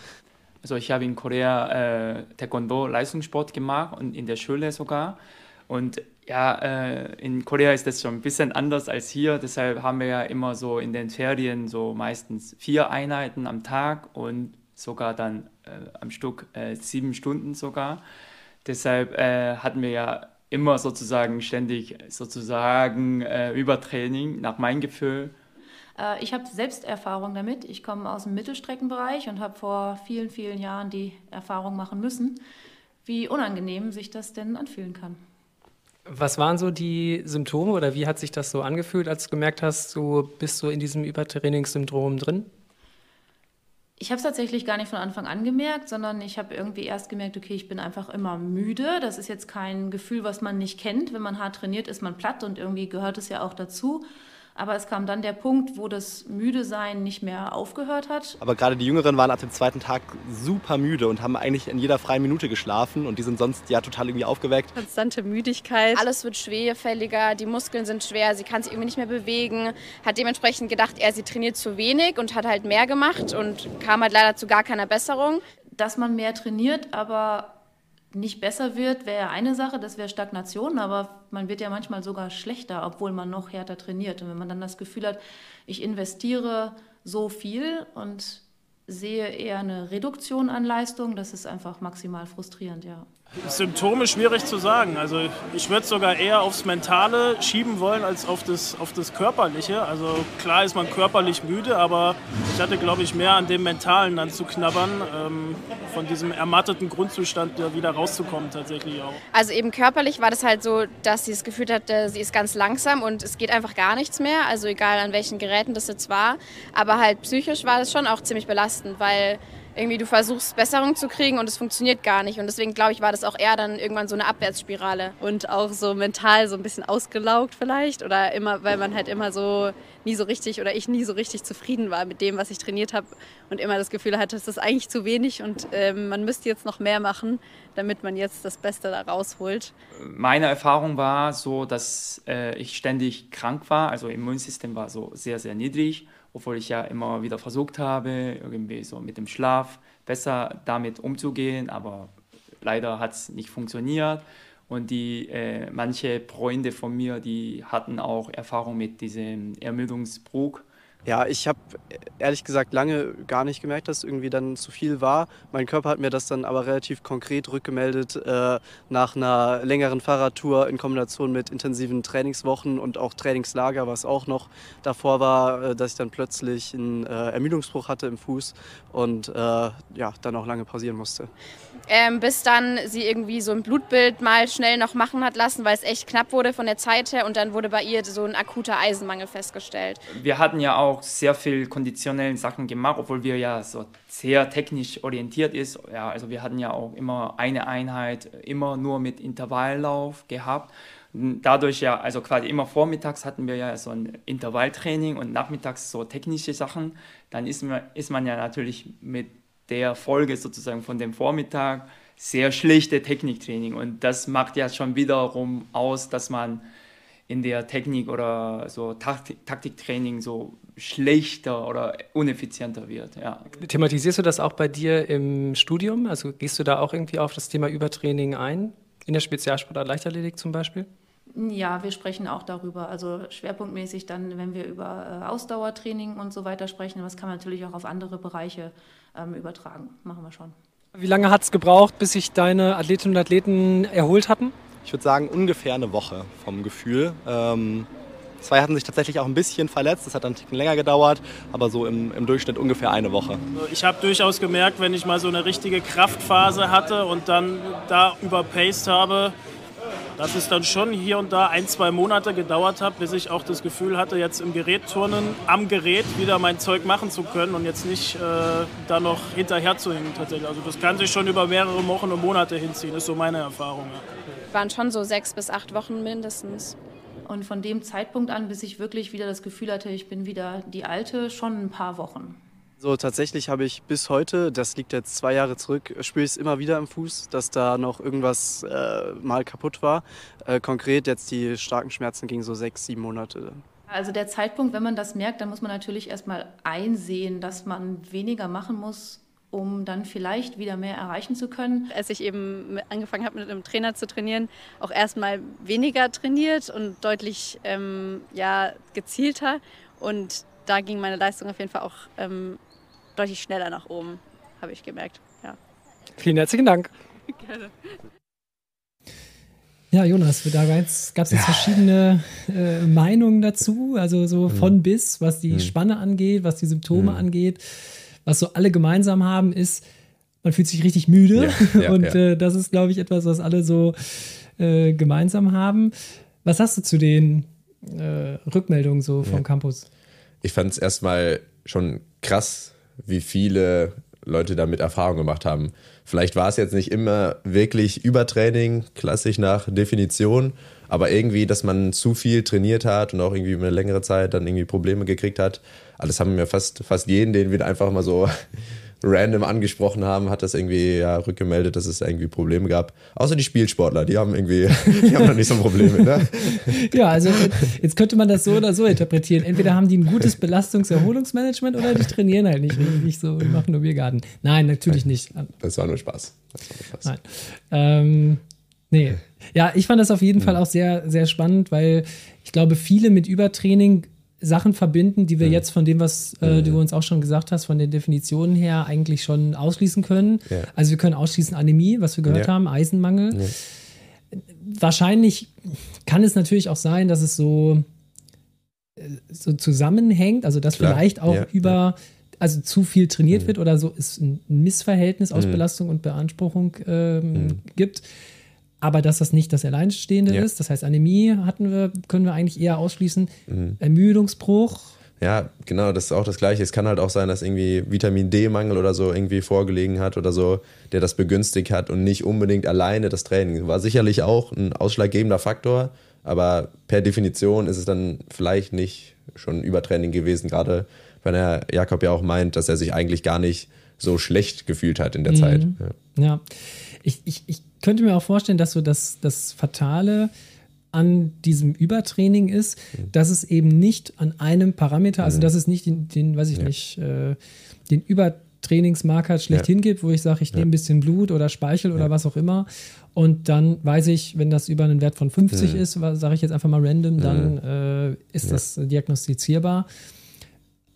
Also ich habe in Korea äh, Taekwondo Leistungssport gemacht und in der Schule sogar. Und ja, äh, in Korea ist das schon ein bisschen anders als hier. Deshalb haben wir ja immer so in den Ferien so meistens vier Einheiten am Tag und sogar dann äh, am Stück äh, sieben Stunden sogar. Deshalb äh, hatten wir ja immer sozusagen ständig sozusagen äh, Übertraining nach meinem Gefühl. Äh, ich habe selbst Erfahrung damit. Ich komme aus dem Mittelstreckenbereich und habe vor vielen, vielen Jahren die Erfahrung machen müssen, wie unangenehm sich das denn anfühlen kann. Was waren so die Symptome oder wie hat sich das so angefühlt, als du gemerkt hast, du bist so in diesem Übertrainingssyndrom drin? Ich habe es tatsächlich gar nicht von Anfang an gemerkt, sondern ich habe irgendwie erst gemerkt, okay, ich bin einfach immer müde. Das ist jetzt kein Gefühl, was man nicht kennt. Wenn man hart trainiert, ist man platt und irgendwie gehört es ja auch dazu. Aber es kam dann der Punkt, wo das Müde-Sein nicht mehr aufgehört hat. Aber gerade die Jüngeren waren ab dem zweiten Tag super müde und haben eigentlich in jeder freien Minute geschlafen und die sind sonst ja total irgendwie aufgeweckt. Konstante Müdigkeit. Alles wird schwerfälliger, die Muskeln sind schwer, sie kann sich irgendwie nicht mehr bewegen. Hat dementsprechend gedacht, er, sie trainiert zu wenig und hat halt mehr gemacht und kam halt leider zu gar keiner Besserung. Dass man mehr trainiert, aber nicht besser wird, wäre ja eine Sache, das wäre Stagnation, aber man wird ja manchmal sogar schlechter, obwohl man noch härter trainiert. Und wenn man dann das Gefühl hat, ich investiere so viel und sehe eher eine Reduktion an Leistung, das ist einfach maximal frustrierend, ja. Symptome schwierig zu sagen. Also ich würde sogar eher aufs Mentale schieben wollen als auf das, auf das Körperliche. Also klar ist man körperlich müde, aber ich hatte, glaube ich, mehr an dem Mentalen dann zu knabbern, ähm, von diesem ermatteten Grundzustand wieder rauszukommen tatsächlich auch. Also eben körperlich war das halt so, dass sie das Gefühl hatte, sie ist ganz langsam und es geht einfach gar nichts mehr. Also egal an welchen Geräten das jetzt war. Aber halt psychisch war das schon auch ziemlich belastend, weil irgendwie du versuchst Besserung zu kriegen und es funktioniert gar nicht. Und deswegen glaube ich, war das auch eher dann irgendwann so eine Abwärtsspirale. Und auch so mental so ein bisschen ausgelaugt vielleicht oder immer, weil man halt immer so nie so richtig oder ich nie so richtig zufrieden war mit dem, was ich trainiert habe und immer das Gefühl hatte, es ist eigentlich zu wenig und äh, man müsste jetzt noch mehr machen, damit man jetzt das Beste da rausholt. Meine Erfahrung war so, dass äh, ich ständig krank war, also Immunsystem war so sehr, sehr niedrig obwohl ich ja immer wieder versucht habe, irgendwie so mit dem Schlaf besser damit umzugehen, aber leider hat es nicht funktioniert. Und die äh, manche Freunde von mir, die hatten auch Erfahrung mit diesem Ermüdungsbruch ja, ich habe ehrlich gesagt lange gar nicht gemerkt, dass irgendwie dann zu viel war. Mein Körper hat mir das dann aber relativ konkret rückgemeldet äh, nach einer längeren Fahrradtour in Kombination mit intensiven Trainingswochen und auch Trainingslager, was auch noch davor war, äh, dass ich dann plötzlich einen äh, Ermüdungsbruch hatte im Fuß und äh, ja, dann auch lange pausieren musste. Ähm, bis dann sie irgendwie so ein Blutbild mal schnell noch machen hat lassen, weil es echt knapp wurde von der Zeit her und dann wurde bei ihr so ein akuter Eisenmangel festgestellt. Wir hatten ja auch auch sehr viel konditionellen Sachen gemacht, obwohl wir ja so sehr technisch orientiert ist. Ja, also wir hatten ja auch immer eine Einheit immer nur mit Intervalllauf gehabt. Dadurch ja, also quasi immer vormittags hatten wir ja so ein Intervalltraining und nachmittags so technische Sachen. Dann ist man, ist man ja natürlich mit der Folge sozusagen von dem Vormittag sehr schlichte Techniktraining und das macht ja schon wiederum aus, dass man in der Technik oder so Taktik, Taktiktraining so schlechter oder uneffizienter wird. Ja. Thematisierst du das auch bei dir im Studium? Also gehst du da auch irgendwie auf das Thema Übertraining ein? In der Spezialsportart Leichtathletik zum Beispiel? Ja, wir sprechen auch darüber. Also schwerpunktmäßig dann, wenn wir über äh, Ausdauertraining und so weiter sprechen, das kann man natürlich auch auf andere Bereiche ähm, übertragen. Machen wir schon. Wie lange hat es gebraucht, bis sich deine Athletinnen und Athleten erholt hatten? Ich würde sagen, ungefähr eine Woche vom Gefühl. Ähm, zwei hatten sich tatsächlich auch ein bisschen verletzt, das hat dann ein Ticken länger gedauert, aber so im, im Durchschnitt ungefähr eine Woche. Ich habe durchaus gemerkt, wenn ich mal so eine richtige Kraftphase hatte und dann da überpaced habe, dass es dann schon hier und da ein, zwei Monate gedauert hat, bis ich auch das Gefühl hatte, jetzt im Gerätturnen am Gerät wieder mein Zeug machen zu können und jetzt nicht äh, da noch hinterher zu hängen tatsächlich. Also das kann sich schon über mehrere Wochen und Monate hinziehen, ist so meine Erfahrung. Ja waren schon so sechs bis acht Wochen mindestens. Und von dem Zeitpunkt an, bis ich wirklich wieder das Gefühl hatte, ich bin wieder die Alte, schon ein paar Wochen. So, tatsächlich habe ich bis heute, das liegt jetzt zwei Jahre zurück, spüre ich es immer wieder im Fuß, dass da noch irgendwas äh, mal kaputt war. Äh, konkret jetzt die starken Schmerzen gingen so sechs, sieben Monate. Also der Zeitpunkt, wenn man das merkt, dann muss man natürlich erstmal einsehen, dass man weniger machen muss, um dann vielleicht wieder mehr erreichen zu können. Als ich eben angefangen habe, mit einem Trainer zu trainieren, auch erstmal weniger trainiert und deutlich ähm, ja, gezielter. Und da ging meine Leistung auf jeden Fall auch ähm, deutlich schneller nach oben, habe ich gemerkt. Ja. Vielen herzlichen Dank. Gerne. Ja, Jonas, da gab es jetzt ja. verschiedene äh, Meinungen dazu, also so mhm. von bis, was die mhm. Spanne angeht, was die Symptome mhm. angeht. Was so alle gemeinsam haben, ist, man fühlt sich richtig müde. Ja, ja, und äh, das ist, glaube ich, etwas, was alle so äh, gemeinsam haben. Was hast du zu den äh, Rückmeldungen so vom Campus? Ich fand es erstmal schon krass, wie viele Leute damit Erfahrung gemacht haben. Vielleicht war es jetzt nicht immer wirklich Übertraining, klassisch nach Definition, aber irgendwie, dass man zu viel trainiert hat und auch irgendwie über eine längere Zeit dann irgendwie Probleme gekriegt hat. Alles haben wir fast, fast jeden, den wir einfach mal so random angesprochen haben, hat das irgendwie ja, rückgemeldet, dass es irgendwie Probleme gab. Außer die Spielsportler, die haben irgendwie, die haben noch nicht so Probleme. Ne? ja, also jetzt könnte man das so oder so interpretieren. Entweder haben die ein gutes Belastungs-Erholungsmanagement oder die trainieren halt nicht richtig so und machen nur Biergarten. Nein, natürlich nicht. Das war nur Spaß. Das war nur Spaß. Nein. Ähm, nee. Ja, ich fand das auf jeden Fall auch sehr, sehr spannend, weil ich glaube, viele mit Übertraining Sachen verbinden, die wir mhm. jetzt von dem, was äh, du uns auch schon gesagt hast, von den Definitionen her eigentlich schon ausschließen können. Ja. Also wir können ausschließen Anämie, was wir gehört ja. haben, Eisenmangel. Ja. Wahrscheinlich kann es natürlich auch sein, dass es so, äh, so zusammenhängt, also dass Klar. vielleicht auch über, also zu viel trainiert mhm. wird oder so es ein Missverhältnis aus mhm. Belastung und Beanspruchung ähm, mhm. gibt aber dass das nicht das Alleinstehende ja. ist. Das heißt, Anämie hatten wir, können wir eigentlich eher ausschließen. Mhm. Ermüdungsbruch. Ja, genau, das ist auch das Gleiche. Es kann halt auch sein, dass irgendwie Vitamin D-Mangel oder so irgendwie vorgelegen hat oder so, der das begünstigt hat und nicht unbedingt alleine das Training. War sicherlich auch ein ausschlaggebender Faktor, aber per Definition ist es dann vielleicht nicht schon Übertraining gewesen, gerade wenn er Jakob ja auch meint, dass er sich eigentlich gar nicht so schlecht gefühlt hat in der mhm. Zeit. Ja. ja. Ich, ich, ich könnte mir auch vorstellen, dass so das, das Fatale an diesem Übertraining ist, mhm. dass es eben nicht an einem Parameter, also mhm. dass es nicht den, den weiß ich ja. nicht, äh, den Übertrainingsmarker schlechthin ja. gibt, wo ich sage, ich ja. nehme ein bisschen Blut oder Speichel oder was auch immer. Und dann weiß ich, wenn das über einen Wert von 50 mhm. ist, sage ich jetzt einfach mal random, dann äh, ist das diagnostizierbar.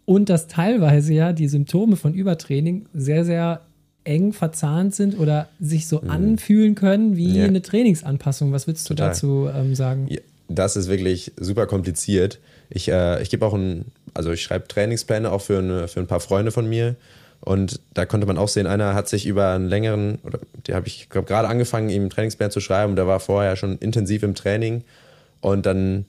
Und dass teilweise ja die Symptome von Übertraining sehr, sehr eng verzahnt sind oder sich so mhm. anfühlen können wie ja. eine Trainingsanpassung. Was würdest du Total. dazu ähm, sagen? Ja, das ist wirklich super kompliziert. Ich, äh, ich gebe auch ein, also ich schreibe Trainingspläne auch für, eine, für ein paar Freunde von mir. Und da konnte man auch sehen, einer hat sich über einen längeren, oder der habe ich gerade angefangen, ihm einen Trainingsplan zu schreiben. Der war vorher schon intensiv im Training. Und dann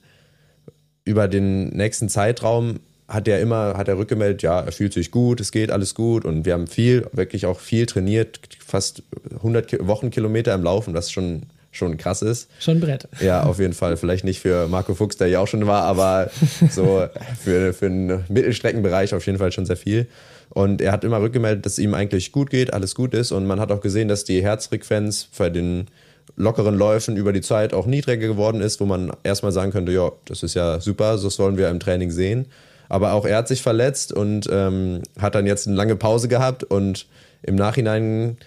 über den nächsten Zeitraum hat er immer, hat er rückgemeldet, ja, er fühlt sich gut, es geht alles gut und wir haben viel, wirklich auch viel trainiert, fast 100 Wochenkilometer im Laufen, was schon schon krass ist. Schon ein Brett. Ja, auf jeden Fall. Vielleicht nicht für Marco Fuchs, der ja auch schon war, aber so für, für einen Mittelstreckenbereich auf jeden Fall schon sehr viel. Und er hat immer rückgemeldet, dass es ihm eigentlich gut geht, alles gut ist. Und man hat auch gesehen, dass die Herzfrequenz bei den lockeren Läufen über die Zeit auch niedriger geworden ist, wo man erstmal sagen könnte, ja, das ist ja super, das wollen wir im Training sehen. Aber auch er hat sich verletzt und ähm, hat dann jetzt eine lange Pause gehabt und im Nachhinein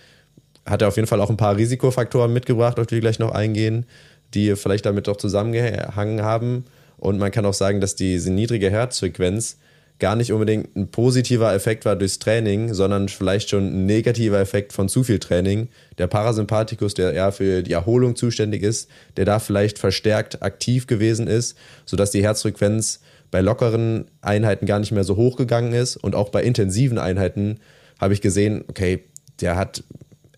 hat er auf jeden Fall auch ein paar Risikofaktoren mitgebracht, auf die wir gleich noch eingehen, die vielleicht damit doch zusammengehangen haben. Und man kann auch sagen, dass diese niedrige Herzfrequenz gar nicht unbedingt ein positiver Effekt war durchs Training, sondern vielleicht schon ein negativer Effekt von zu viel Training. Der Parasympathikus, der eher für die Erholung zuständig ist, der da vielleicht verstärkt aktiv gewesen ist, sodass die Herzfrequenz bei lockeren Einheiten gar nicht mehr so hoch gegangen ist und auch bei intensiven Einheiten habe ich gesehen, okay, der hat,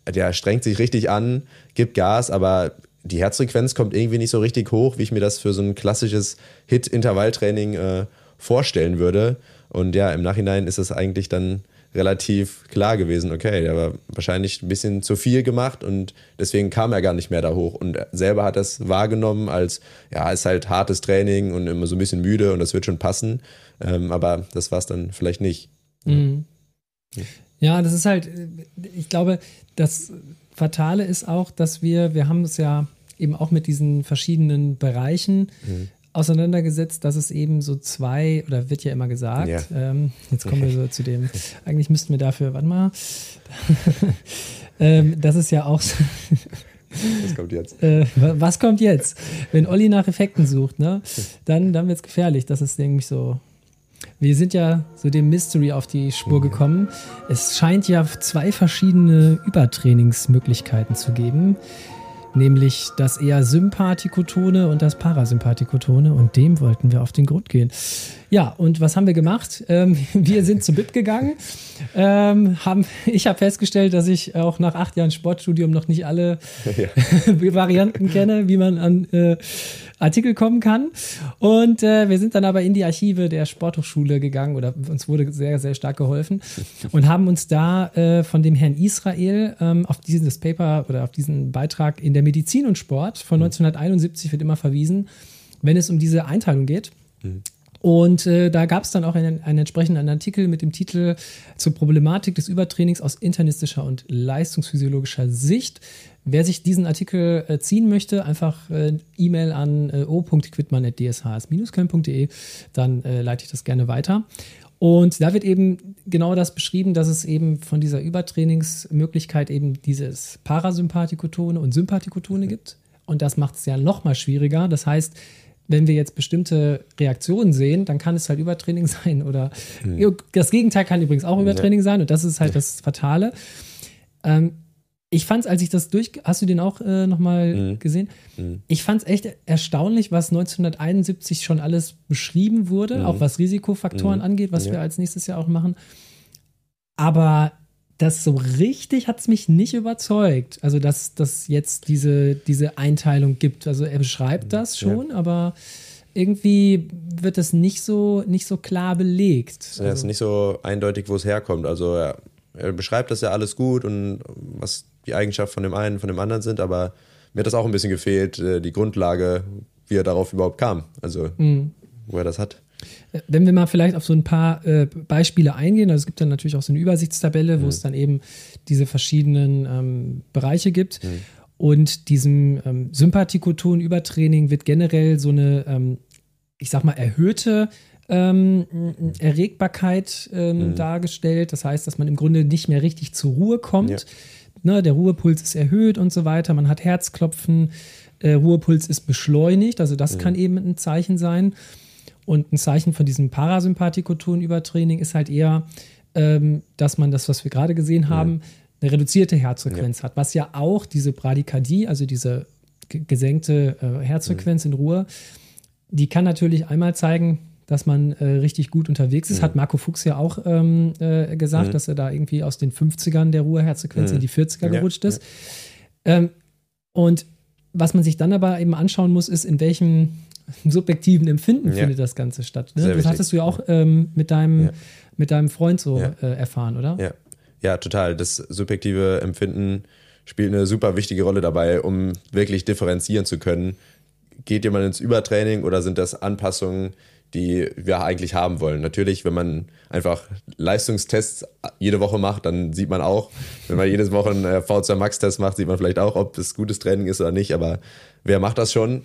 der strengt sich richtig an, gibt Gas, aber die Herzfrequenz kommt irgendwie nicht so richtig hoch, wie ich mir das für so ein klassisches Hit-Intervalltraining äh, vorstellen würde. Und ja, im Nachhinein ist es eigentlich dann relativ klar gewesen, okay, der war wahrscheinlich ein bisschen zu viel gemacht und deswegen kam er gar nicht mehr da hoch. Und er selber hat das wahrgenommen als, ja, ist halt hartes Training und immer so ein bisschen müde und das wird schon passen. Ähm, aber das war es dann vielleicht nicht. Mhm. Ja, das ist halt, ich glaube, das Fatale ist auch, dass wir, wir haben es ja eben auch mit diesen verschiedenen Bereichen mhm. Auseinandergesetzt, dass es eben so zwei, oder wird ja immer gesagt, ja. Ähm, jetzt kommen wir so zu dem, eigentlich müssten wir dafür, warte mal, ähm, das ist ja auch so, was kommt jetzt? Äh, was kommt jetzt? Wenn Olli nach Effekten sucht, ne, dann, dann wird es gefährlich. Das ist nämlich so. Wir sind ja so dem Mystery auf die Spur mhm. gekommen. Es scheint ja zwei verschiedene Übertrainingsmöglichkeiten zu geben nämlich das eher Sympathikotone und das Parasympathikotone und dem wollten wir auf den Grund gehen. Ja, und was haben wir gemacht? Ähm, wir sind zu BIP gegangen. Ähm, haben, ich habe festgestellt, dass ich auch nach acht Jahren Sportstudium noch nicht alle ja. Varianten kenne, wie man an äh, Artikel kommen kann. Und äh, wir sind dann aber in die Archive der Sporthochschule gegangen oder uns wurde sehr, sehr stark geholfen und haben uns da äh, von dem Herrn Israel ähm, auf dieses Paper oder auf diesen Beitrag in der Medizin und Sport von 1971 wird immer verwiesen, wenn es um diese Einteilung geht. Mhm. Und äh, da gab es dann auch einen, einen, entsprechenden Artikel mit dem Titel zur Problematik des Übertrainings aus internistischer und leistungsphysiologischer Sicht. Wer sich diesen Artikel äh, ziehen möchte, einfach äh, E-Mail an äh, o.quidmann.dshs-köln.de, dann äh, leite ich das gerne weiter. Und da wird eben genau das beschrieben, dass es eben von dieser Übertrainingsmöglichkeit eben dieses Parasympathikotone und Sympathikotone gibt. Und das macht es ja noch mal schwieriger. Das heißt, wenn wir jetzt bestimmte Reaktionen sehen, dann kann es halt Übertraining sein oder mhm. das Gegenteil kann übrigens auch Übertraining ja. sein und das ist halt das Fatale. Ähm, ich fand es, als ich das durch, hast du den auch äh, nochmal mhm. gesehen? Mhm. Ich fand es echt erstaunlich, was 1971 schon alles beschrieben wurde, mhm. auch was Risikofaktoren mhm. angeht, was ja. wir als nächstes Jahr auch machen. Aber das so richtig hat es mich nicht überzeugt. Also, dass das jetzt diese, diese Einteilung gibt. Also, er beschreibt das schon, ja. aber irgendwie wird es nicht so, nicht so klar belegt. Ja, also, ist nicht so eindeutig, wo es herkommt. Also, er, er beschreibt das ja alles gut und was die Eigenschaften von dem einen, von dem anderen sind, aber mir hat das auch ein bisschen gefehlt, äh, die Grundlage, wie er darauf überhaupt kam. Also, mhm. wo er das hat. Wenn wir mal vielleicht auf so ein paar äh, Beispiele eingehen, also es gibt dann natürlich auch so eine Übersichtstabelle, wo mhm. es dann eben diese verschiedenen ähm, Bereiche gibt. Mhm. Und diesem ähm, Sympathikoton-Übertraining wird generell so eine, ähm, ich sag mal, erhöhte ähm, Erregbarkeit ähm, mhm. dargestellt. Das heißt, dass man im Grunde nicht mehr richtig zur Ruhe kommt. Ja. Ne, der Ruhepuls ist erhöht und so weiter. Man hat Herzklopfen, äh, Ruhepuls ist beschleunigt. Also das mhm. kann eben ein Zeichen sein. Und ein Zeichen von diesem Parasympathikoton-Übertraining ist halt eher, ähm, dass man das, was wir gerade gesehen haben, eine reduzierte Herzfrequenz ja. hat, was ja auch diese Bradykardie, also diese gesenkte äh, Herzfrequenz mhm. in Ruhe, die kann natürlich einmal zeigen, dass man äh, richtig gut unterwegs ist. Mhm. Hat Marco Fuchs ja auch ähm, äh, gesagt, mhm. dass er da irgendwie aus den 50ern der Ruheherzfrequenz in die 40er ja. gerutscht ist. Ja. Ähm, und was man sich dann aber eben anschauen muss, ist, in welchem subjektiven Empfinden ja. findet das Ganze statt. Ne? Das hattest du ja auch ähm, mit, deinem, mit deinem Freund so äh, erfahren, oder? Ja. ja, total. Das subjektive Empfinden spielt eine super wichtige Rolle dabei, um wirklich differenzieren zu können. Geht jemand ins Übertraining oder sind das Anpassungen, die wir eigentlich haben wollen? Natürlich, wenn man einfach Leistungstests jede Woche macht, dann sieht man auch, wenn man jedes Woche einen äh, V2 Max-Test macht, sieht man vielleicht auch, ob das gutes Training ist oder nicht. Aber wer macht das schon?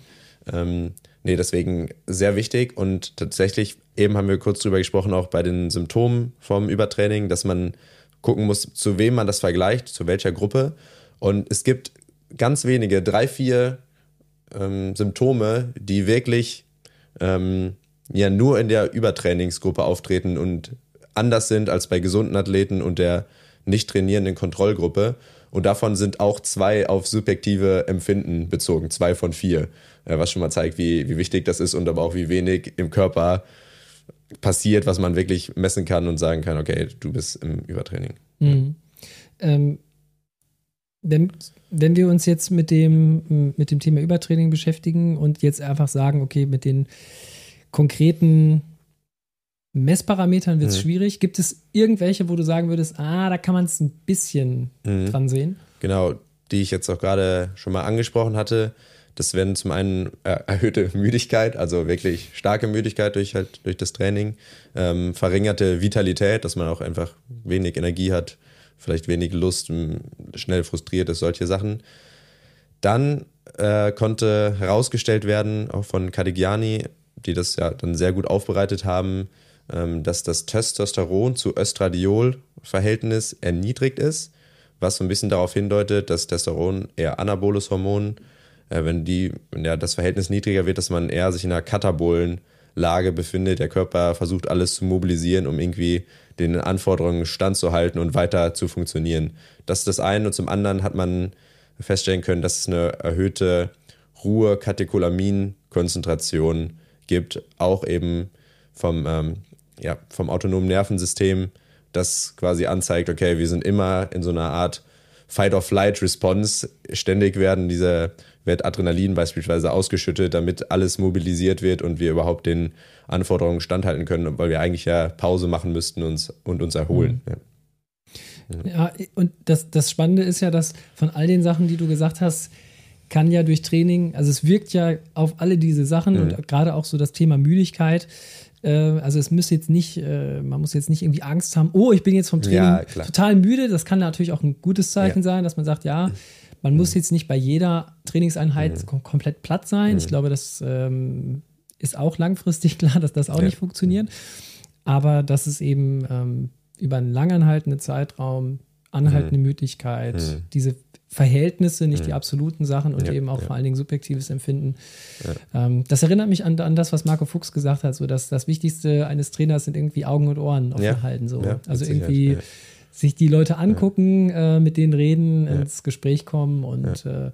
Ähm, nee, deswegen sehr wichtig und tatsächlich, eben haben wir kurz drüber gesprochen, auch bei den Symptomen vom Übertraining, dass man gucken muss, zu wem man das vergleicht, zu welcher Gruppe. Und es gibt ganz wenige, drei, vier ähm, Symptome, die wirklich ähm, ja nur in der Übertrainingsgruppe auftreten und anders sind als bei gesunden Athleten und der nicht trainierenden Kontrollgruppe. Und davon sind auch zwei auf subjektive Empfinden bezogen, zwei von vier, äh, was schon mal zeigt, wie, wie wichtig das ist und aber auch wie wenig im Körper passiert, was man wirklich messen kann und sagen kann, okay, du bist im Übertraining. Mhm. Ähm, wenn, wenn wir uns jetzt mit dem, mit dem Thema Übertraining beschäftigen und jetzt einfach sagen, okay, mit den konkreten Messparametern wird es mhm. schwierig. Gibt es irgendwelche, wo du sagen würdest, ah, da kann man es ein bisschen mhm. dran sehen? Genau, die ich jetzt auch gerade schon mal angesprochen hatte. Das werden zum einen äh, erhöhte Müdigkeit, also wirklich starke Müdigkeit durch halt durch das Training, ähm, verringerte Vitalität, dass man auch einfach wenig Energie hat, vielleicht wenig Lust, schnell frustriert ist, solche Sachen. Dann äh, konnte herausgestellt werden, auch von Cadigiani, die das ja dann sehr gut aufbereitet haben, ähm, dass das Testosteron zu Östradiol-Verhältnis erniedrigt ist, was so ein bisschen darauf hindeutet, dass Testosteron eher anaboles Hormon, äh, wenn, die, wenn ja, das Verhältnis niedriger wird, dass man eher sich in einer katabolen Lage befindet. Der Körper versucht alles zu mobilisieren, um irgendwie den Anforderungen standzuhalten und weiter zu funktionieren. Das ist das eine. Und zum anderen hat man feststellen können, dass es eine erhöhte Ruhe-Katecholamin-Konzentration gibt, auch eben vom, ähm, ja, vom autonomen Nervensystem, das quasi anzeigt, okay, wir sind immer in so einer Art Fight-or-Flight-Response. Ständig werden diese, wird Adrenalin beispielsweise ausgeschüttet, damit alles mobilisiert wird und wir überhaupt den Anforderungen standhalten können, weil wir eigentlich ja Pause machen müssten uns, und uns erholen. Mhm. Ja. Ja, und das, das Spannende ist ja, dass von all den Sachen, die du gesagt hast, kann ja durch Training, also es wirkt ja auf alle diese Sachen mhm. und gerade auch so das Thema Müdigkeit. Äh, also es muss jetzt nicht, äh, man muss jetzt nicht irgendwie Angst haben, oh, ich bin jetzt vom Training ja, total müde. Das kann natürlich auch ein gutes Zeichen ja. sein, dass man sagt, ja, man mhm. muss jetzt nicht bei jeder Trainingseinheit mhm. komplett platt sein. Ich mhm. glaube, das ähm, ist auch langfristig klar, dass das auch ja. nicht funktioniert. Aber dass es eben ähm, über einen langanhaltenden Zeitraum, anhaltende mhm. Müdigkeit, mhm. diese Verhältnisse, nicht mhm. die absoluten Sachen und ja, eben auch ja. vor allen Dingen subjektives Empfinden. Ja. Ähm, das erinnert mich an, an, das, was Marco Fuchs gesagt hat, so dass das Wichtigste eines Trainers sind irgendwie Augen und Ohren offen halten. So. also irgendwie sich die Leute angucken, äh, mit denen reden, ins Gespräch kommen und äh,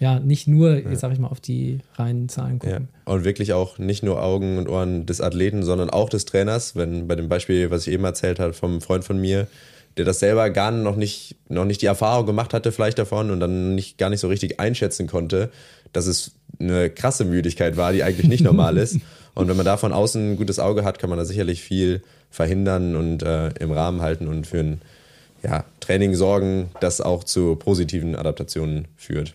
ja, nicht nur, ja. sag ich mal, auf die reinen Zahlen gucken. Ja. Und wirklich auch nicht nur Augen und Ohren des Athleten, sondern auch des Trainers. Wenn bei dem Beispiel, was ich eben erzählt habe, vom Freund von mir, der das selber gar noch nicht, noch nicht die Erfahrung gemacht hatte, vielleicht davon und dann nicht, gar nicht so richtig einschätzen konnte, dass es eine krasse Müdigkeit war, die eigentlich nicht normal ist. Und wenn man da von außen ein gutes Auge hat, kann man da sicherlich viel verhindern und äh, im Rahmen halten und für ein ja, Training sorgen, das auch zu positiven Adaptationen führt.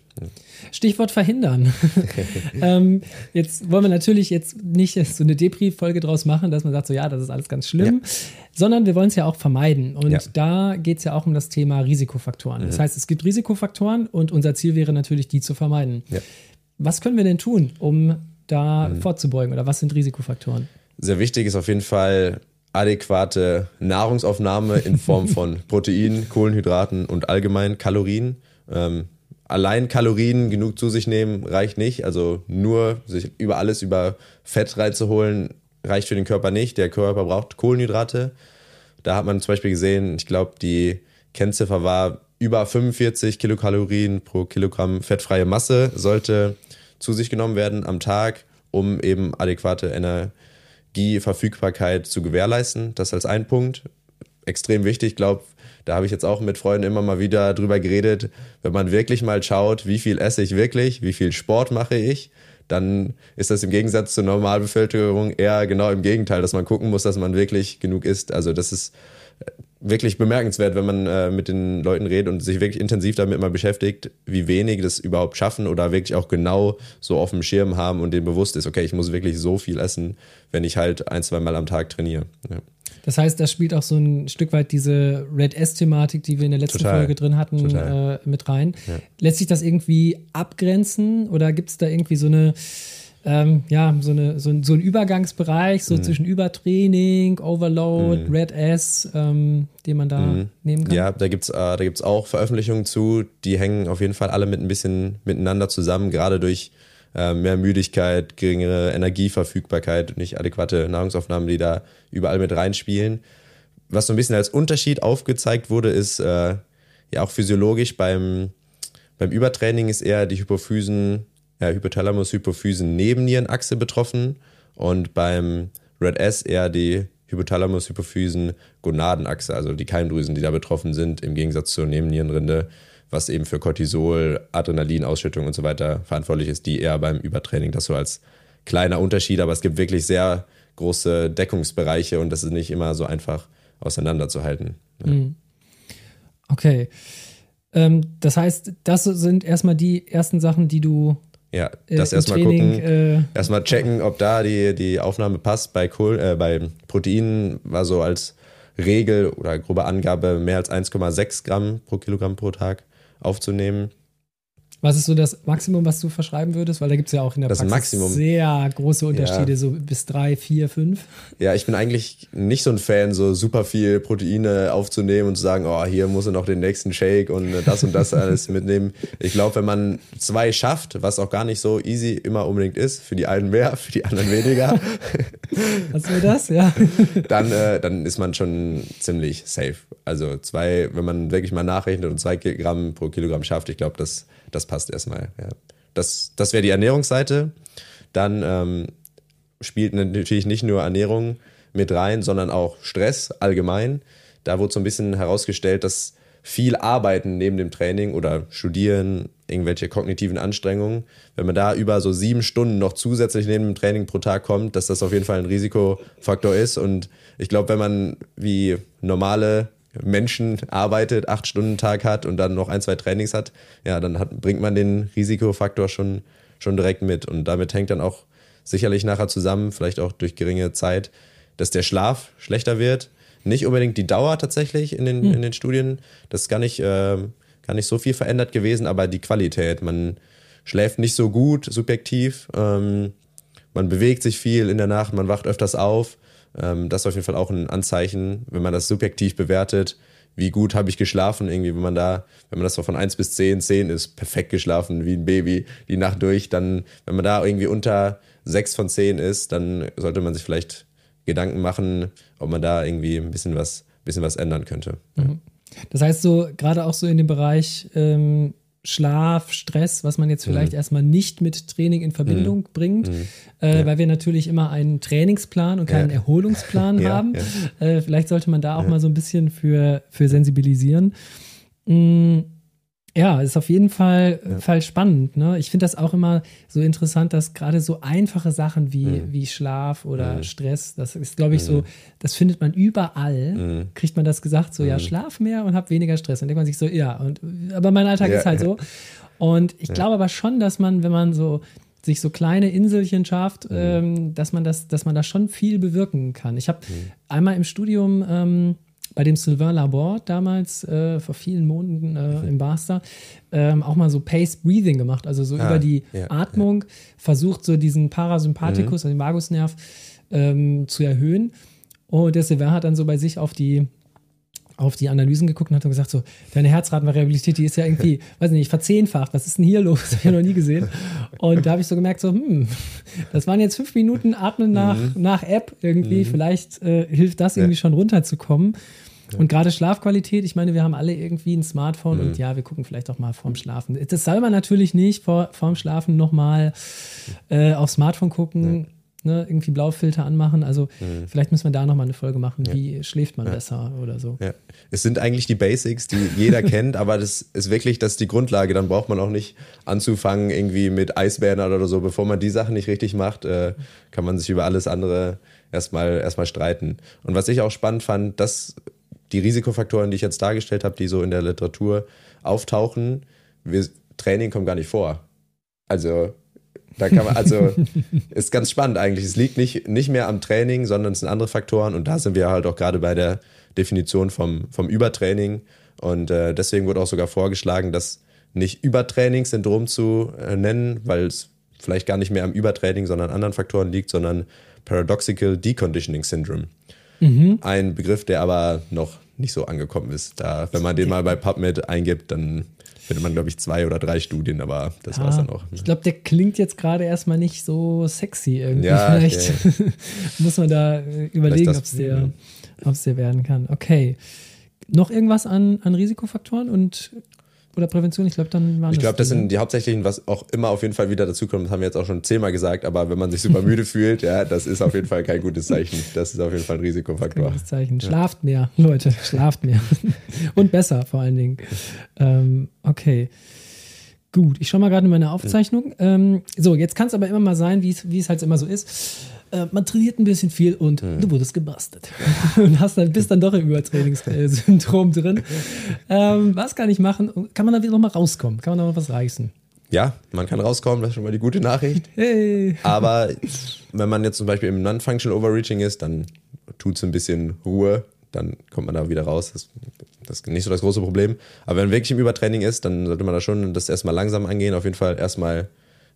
Stichwort verhindern. ähm, jetzt wollen wir natürlich jetzt nicht so eine Depri-Folge draus machen, dass man sagt, so ja, das ist alles ganz schlimm, ja. sondern wir wollen es ja auch vermeiden. Und ja. da geht es ja auch um das Thema Risikofaktoren. Mhm. Das heißt, es gibt Risikofaktoren und unser Ziel wäre natürlich, die zu vermeiden. Ja. Was können wir denn tun, um da mhm. vorzubeugen oder was sind Risikofaktoren? Sehr wichtig ist auf jeden Fall adäquate Nahrungsaufnahme in Form von Protein, Kohlenhydraten und allgemein Kalorien. Ähm, allein Kalorien genug zu sich nehmen reicht nicht. Also nur sich über alles über Fett reinzuholen reicht für den Körper nicht. Der Körper braucht Kohlenhydrate. Da hat man zum Beispiel gesehen, ich glaube, die Kennziffer war über 45 Kilokalorien pro Kilogramm fettfreie Masse sollte zu sich genommen werden am Tag, um eben adäquate Energieverfügbarkeit zu gewährleisten. Das als ein Punkt. Extrem wichtig. Ich glaube, da habe ich jetzt auch mit Freunden immer mal wieder drüber geredet, wenn man wirklich mal schaut, wie viel esse ich wirklich, wie viel Sport mache ich, dann ist das im Gegensatz zur Normalbevölkerung eher genau im Gegenteil, dass man gucken muss, dass man wirklich genug isst. Also das ist wirklich bemerkenswert, wenn man äh, mit den Leuten redet und sich wirklich intensiv damit mal beschäftigt, wie wenig das überhaupt schaffen oder wirklich auch genau so auf dem Schirm haben und denen bewusst ist, okay, ich muss wirklich so viel essen, wenn ich halt ein, zwei Mal am Tag trainiere. Ja. Das heißt, das spielt auch so ein Stück weit diese Red S-Thematik, die wir in der letzten Total. Folge drin hatten, äh, mit rein. Ja. Lässt sich das irgendwie abgrenzen oder gibt es da irgendwie so eine, ähm, ja, so, eine, so, ein, so ein Übergangsbereich, so mhm. zwischen Übertraining, Overload, mhm. Red S, ähm, den man da mhm. nehmen kann? Ja, da gibt es äh, auch Veröffentlichungen zu, die hängen auf jeden Fall alle mit ein bisschen miteinander zusammen, gerade durch äh, mehr Müdigkeit, geringere Energieverfügbarkeit und nicht adäquate Nahrungsaufnahmen, die da überall mit reinspielen. Was so ein bisschen als Unterschied aufgezeigt wurde, ist äh, ja auch physiologisch beim, beim Übertraining ist eher die Hypophysen, ja, Hypothalamus-Hypophysen-Nebennierenachse betroffen und beim Red S eher die Hypothalamus-Hypophysen-Gonadenachse, also die Keimdrüsen, die da betroffen sind, im Gegensatz zur Nebennierenrinde was eben für Cortisol, Adrenalinausschüttung und so weiter verantwortlich ist, die eher beim Übertraining. Das so als kleiner Unterschied, aber es gibt wirklich sehr große Deckungsbereiche und das ist nicht immer so einfach auseinanderzuhalten. Ja. Mhm. Okay. Ähm, das heißt, das sind erstmal die ersten Sachen, die du Ja, äh, das im erstmal gucken, äh, erstmal checken, ob da die, die Aufnahme passt. Bei, Kohl, äh, bei Proteinen war so als Regel oder grobe Angabe mehr als 1,6 Gramm pro Kilogramm pro Tag aufzunehmen. Was ist so das Maximum, was du verschreiben würdest? Weil da gibt es ja auch in der Das Praxis Maximum. sehr große Unterschiede, Ja. so bis drei, vier, fünf. Ja, ich bin eigentlich nicht so ein Fan, so super viel Proteine aufzunehmen und zu sagen, oh, hier muss er noch den nächsten Shake und das und das alles mitnehmen. Ich glaube, wenn man zwei schafft, was auch gar nicht so easy immer unbedingt ist, für die einen mehr, für die anderen weniger, Hast du das? Ja. dann, äh, dann ist man schon ziemlich safe. Also zwei, wenn man wirklich mal nachrechnet und zwei Gramm pro Kilogramm schafft, ich glaube, das, das passt erstmal. Ja. Das, das wäre die Ernährungsseite. Dann ähm, spielt natürlich nicht nur Ernährung mit rein, sondern auch Stress allgemein. Da wurde so ein bisschen herausgestellt, dass viel Arbeiten neben dem Training oder Studieren, irgendwelche kognitiven Anstrengungen, wenn man da über so sieben Stunden noch zusätzlich neben dem Training pro Tag kommt, dass das auf jeden Fall ein Risikofaktor ist. Und ich glaube, wenn man wie normale Menschen arbeitet, acht Stunden Tag hat und dann noch ein, zwei Trainings hat, ja, dann hat, bringt man den Risikofaktor schon, schon direkt mit. Und damit hängt dann auch sicherlich nachher zusammen, vielleicht auch durch geringe Zeit, dass der Schlaf schlechter wird. Nicht unbedingt die Dauer tatsächlich in den, in den Studien. Das ist gar nicht, äh, gar nicht so viel verändert gewesen, aber die Qualität. Man schläft nicht so gut, subjektiv. Ähm, man bewegt sich viel in der Nacht, man wacht öfters auf. Ähm, das ist auf jeden Fall auch ein Anzeichen, wenn man das subjektiv bewertet. Wie gut habe ich geschlafen? Irgendwie, wenn man da, wenn man das so von 1 bis 10, 10 ist perfekt geschlafen, wie ein Baby, die Nacht durch, dann, wenn man da irgendwie unter 6 von 10 ist, dann sollte man sich vielleicht Gedanken machen, ob man da irgendwie ein bisschen was, bisschen was ändern könnte. Das heißt so, gerade auch so in dem Bereich ähm, Schlaf, Stress, was man jetzt vielleicht erstmal nicht mit Training in Verbindung bringt, äh, weil wir natürlich immer einen Trainingsplan und keinen Ja. Erholungsplan Ja, haben. ja. Äh, vielleicht sollte man da auch mal so ein bisschen für, für sensibilisieren. Mm, ja, ist auf jeden Fall, Fall spannend. Ne? Ich finde das auch immer so interessant, dass gerade so einfache Sachen wie, Mhm. wie Schlaf oder Stress, das ist, glaube ich, so, das findet man überall. Mhm. Kriegt man das gesagt, so, ja, schlaf mehr und hab weniger Stress. Dann denkt man sich so, ja, und, aber mein Alltag Ja. ist halt so. Und ich glaube aber schon, dass man, wenn man so sich so kleine Inselchen schafft, Mhm. ähm, dass man das, dass man da schon viel bewirken kann. Ich habe Mhm. einmal im Studium ähm, bei dem Sylvain Laborde damals äh, vor vielen Monaten äh, im Barster ähm, auch mal so Paced Breathing gemacht, also so Ah, über die ja, Atmung versucht, so diesen Parasympathikus, also den Vagusnerv ähm, zu erhöhen. Und der Sylvain hat dann so bei sich auf die auf die Analysen geguckt und hat dann gesagt, so, deine Herzratenvariabilität, die ist ja irgendwie, weiß nicht, verzehnfacht. Was ist denn hier los? Das habe ich ja noch nie gesehen. Und da habe ich so gemerkt, so, hm, das waren jetzt fünf Minuten Atmen nach, nach App irgendwie. Vielleicht äh, hilft das irgendwie schon runterzukommen. Und gerade Schlafqualität, ich meine, wir haben alle irgendwie ein Smartphone und ja, wir gucken vielleicht auch mal vorm Schlafen. Das soll man natürlich nicht vor, vorm Schlafen nochmal äh, aufs Smartphone gucken, ne, irgendwie Blaufilter anmachen. Also vielleicht müssen wir da nochmal eine Folge machen, wie schläft man besser oder so. Ja. Es sind eigentlich die Basics, die jeder kennt, aber das ist wirklich das ist die Grundlage. Dann braucht man auch nicht anzufangen irgendwie mit Eisbären oder so. Bevor man die Sachen nicht richtig macht, äh, kann man sich über alles andere erstmal erstmal streiten. Und was ich auch spannend fand, dass die Risikofaktoren, die ich jetzt dargestellt habe, die so in der Literatur auftauchen, wir, Training kommt gar nicht vor. Also da kann man, also ist ganz spannend eigentlich. Es liegt nicht, nicht mehr am Training, sondern es sind andere Faktoren und da sind wir halt auch gerade bei der Definition vom, vom Übertraining. Und äh, deswegen wurde auch sogar vorgeschlagen, das nicht Übertrainingssyndrom zu äh, nennen, weil es vielleicht gar nicht mehr am Übertraining, sondern an anderen Faktoren liegt, sondern Paradoxical Deconditioning Syndrome. Ein Begriff, der aber noch nicht so angekommen ist. Da, wenn man den mal bei PubMed eingibt, dann findet man, glaube ich, zwei oder drei Studien, aber das war's Ah, dann auch. Ich glaube, der klingt jetzt gerade erstmal nicht so sexy irgendwie. Ja, Vielleicht muss man da äh, überlegen, ob es der, ob's der werden kann. Okay. Noch irgendwas an, an Risikofaktoren und oder Prävention? Ich glaube, dann waren Ich glaube, das ne? sind die hauptsächlichen, was auch immer auf jeden Fall wieder dazukommt, das haben wir jetzt auch schon zehnmal gesagt, aber wenn man sich super müde fühlt, ja, das ist auf jeden Fall kein gutes Zeichen. Das ist auf jeden Fall ein Risikofaktor. Gutes Zeichen. Schlaft mehr, Leute, schlaft mehr. Und besser vor allen Dingen. Ähm, okay. Gut, ich schaue mal gerade in meine Aufzeichnung. Ähm, so, jetzt kann es aber immer mal sein, wie es halt immer so ist. Äh, man trainiert ein bisschen viel und du wurdest gebastelt. und hast dann, bist dann doch im Übertrainingssyndrom drin. Ähm, was kann ich machen? Kann man da wieder noch mal rauskommen? Kann man da noch was reißen? ja, man kann rauskommen, das ist schon mal die gute Nachricht. Hey. Aber wenn man jetzt zum Beispiel im Non-Functional Overreaching ist, dann tut es ein bisschen Ruhe, dann kommt man da wieder raus. Das, das ist nicht so das große Problem. Aber wenn man wirklich im Übertraining ist, dann sollte man da schon das erstmal langsam angehen. Auf jeden Fall erstmal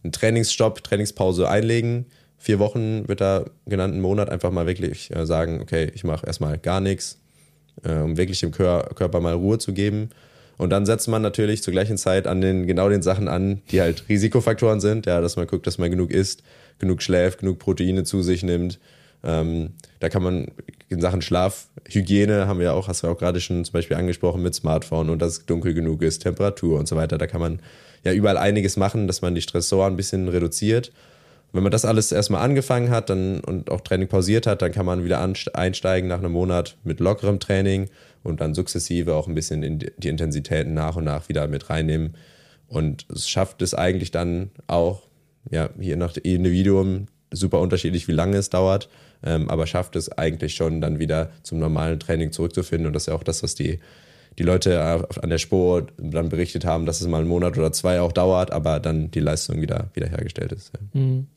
einen Trainingsstopp, Trainingspause einlegen. Vier Wochen wird da genannt, einen Monat einfach mal wirklich äh, sagen, okay, ich mache erstmal gar nichts, äh, um wirklich dem Kör Körper mal Ruhe zu geben. Und dann setzt man natürlich zur gleichen Zeit an den genau den Sachen an, die halt Risikofaktoren sind, ja, dass man guckt, dass man genug isst, genug schläft, genug Proteine zu sich nimmt. Ähm, da kann man in Sachen Schlaf, Hygiene haben wir auch, hast du auch gerade schon zum Beispiel angesprochen mit Smartphone und dass es dunkel genug ist, Temperatur und so weiter. Da kann man ja überall einiges machen, dass man die Stressoren ein bisschen reduziert. Wenn man das alles erstmal angefangen hat dann, und auch Training pausiert hat, dann kann man wieder einsteigen nach einem Monat mit lockerem Training und dann sukzessive auch ein bisschen in die Intensitäten nach und nach wieder mit reinnehmen. Und es schafft es eigentlich dann auch, ja, je nach Individuum super unterschiedlich, wie lange es dauert, ähm, aber schafft es eigentlich schon dann wieder zum normalen Training zurückzufinden. Und das ist ja auch das, was die, die Leute an der Spur dann berichtet haben, dass es mal einen Monat oder zwei auch dauert, aber dann die Leistung wieder, wieder hergestellt ist. Ja. Mhm.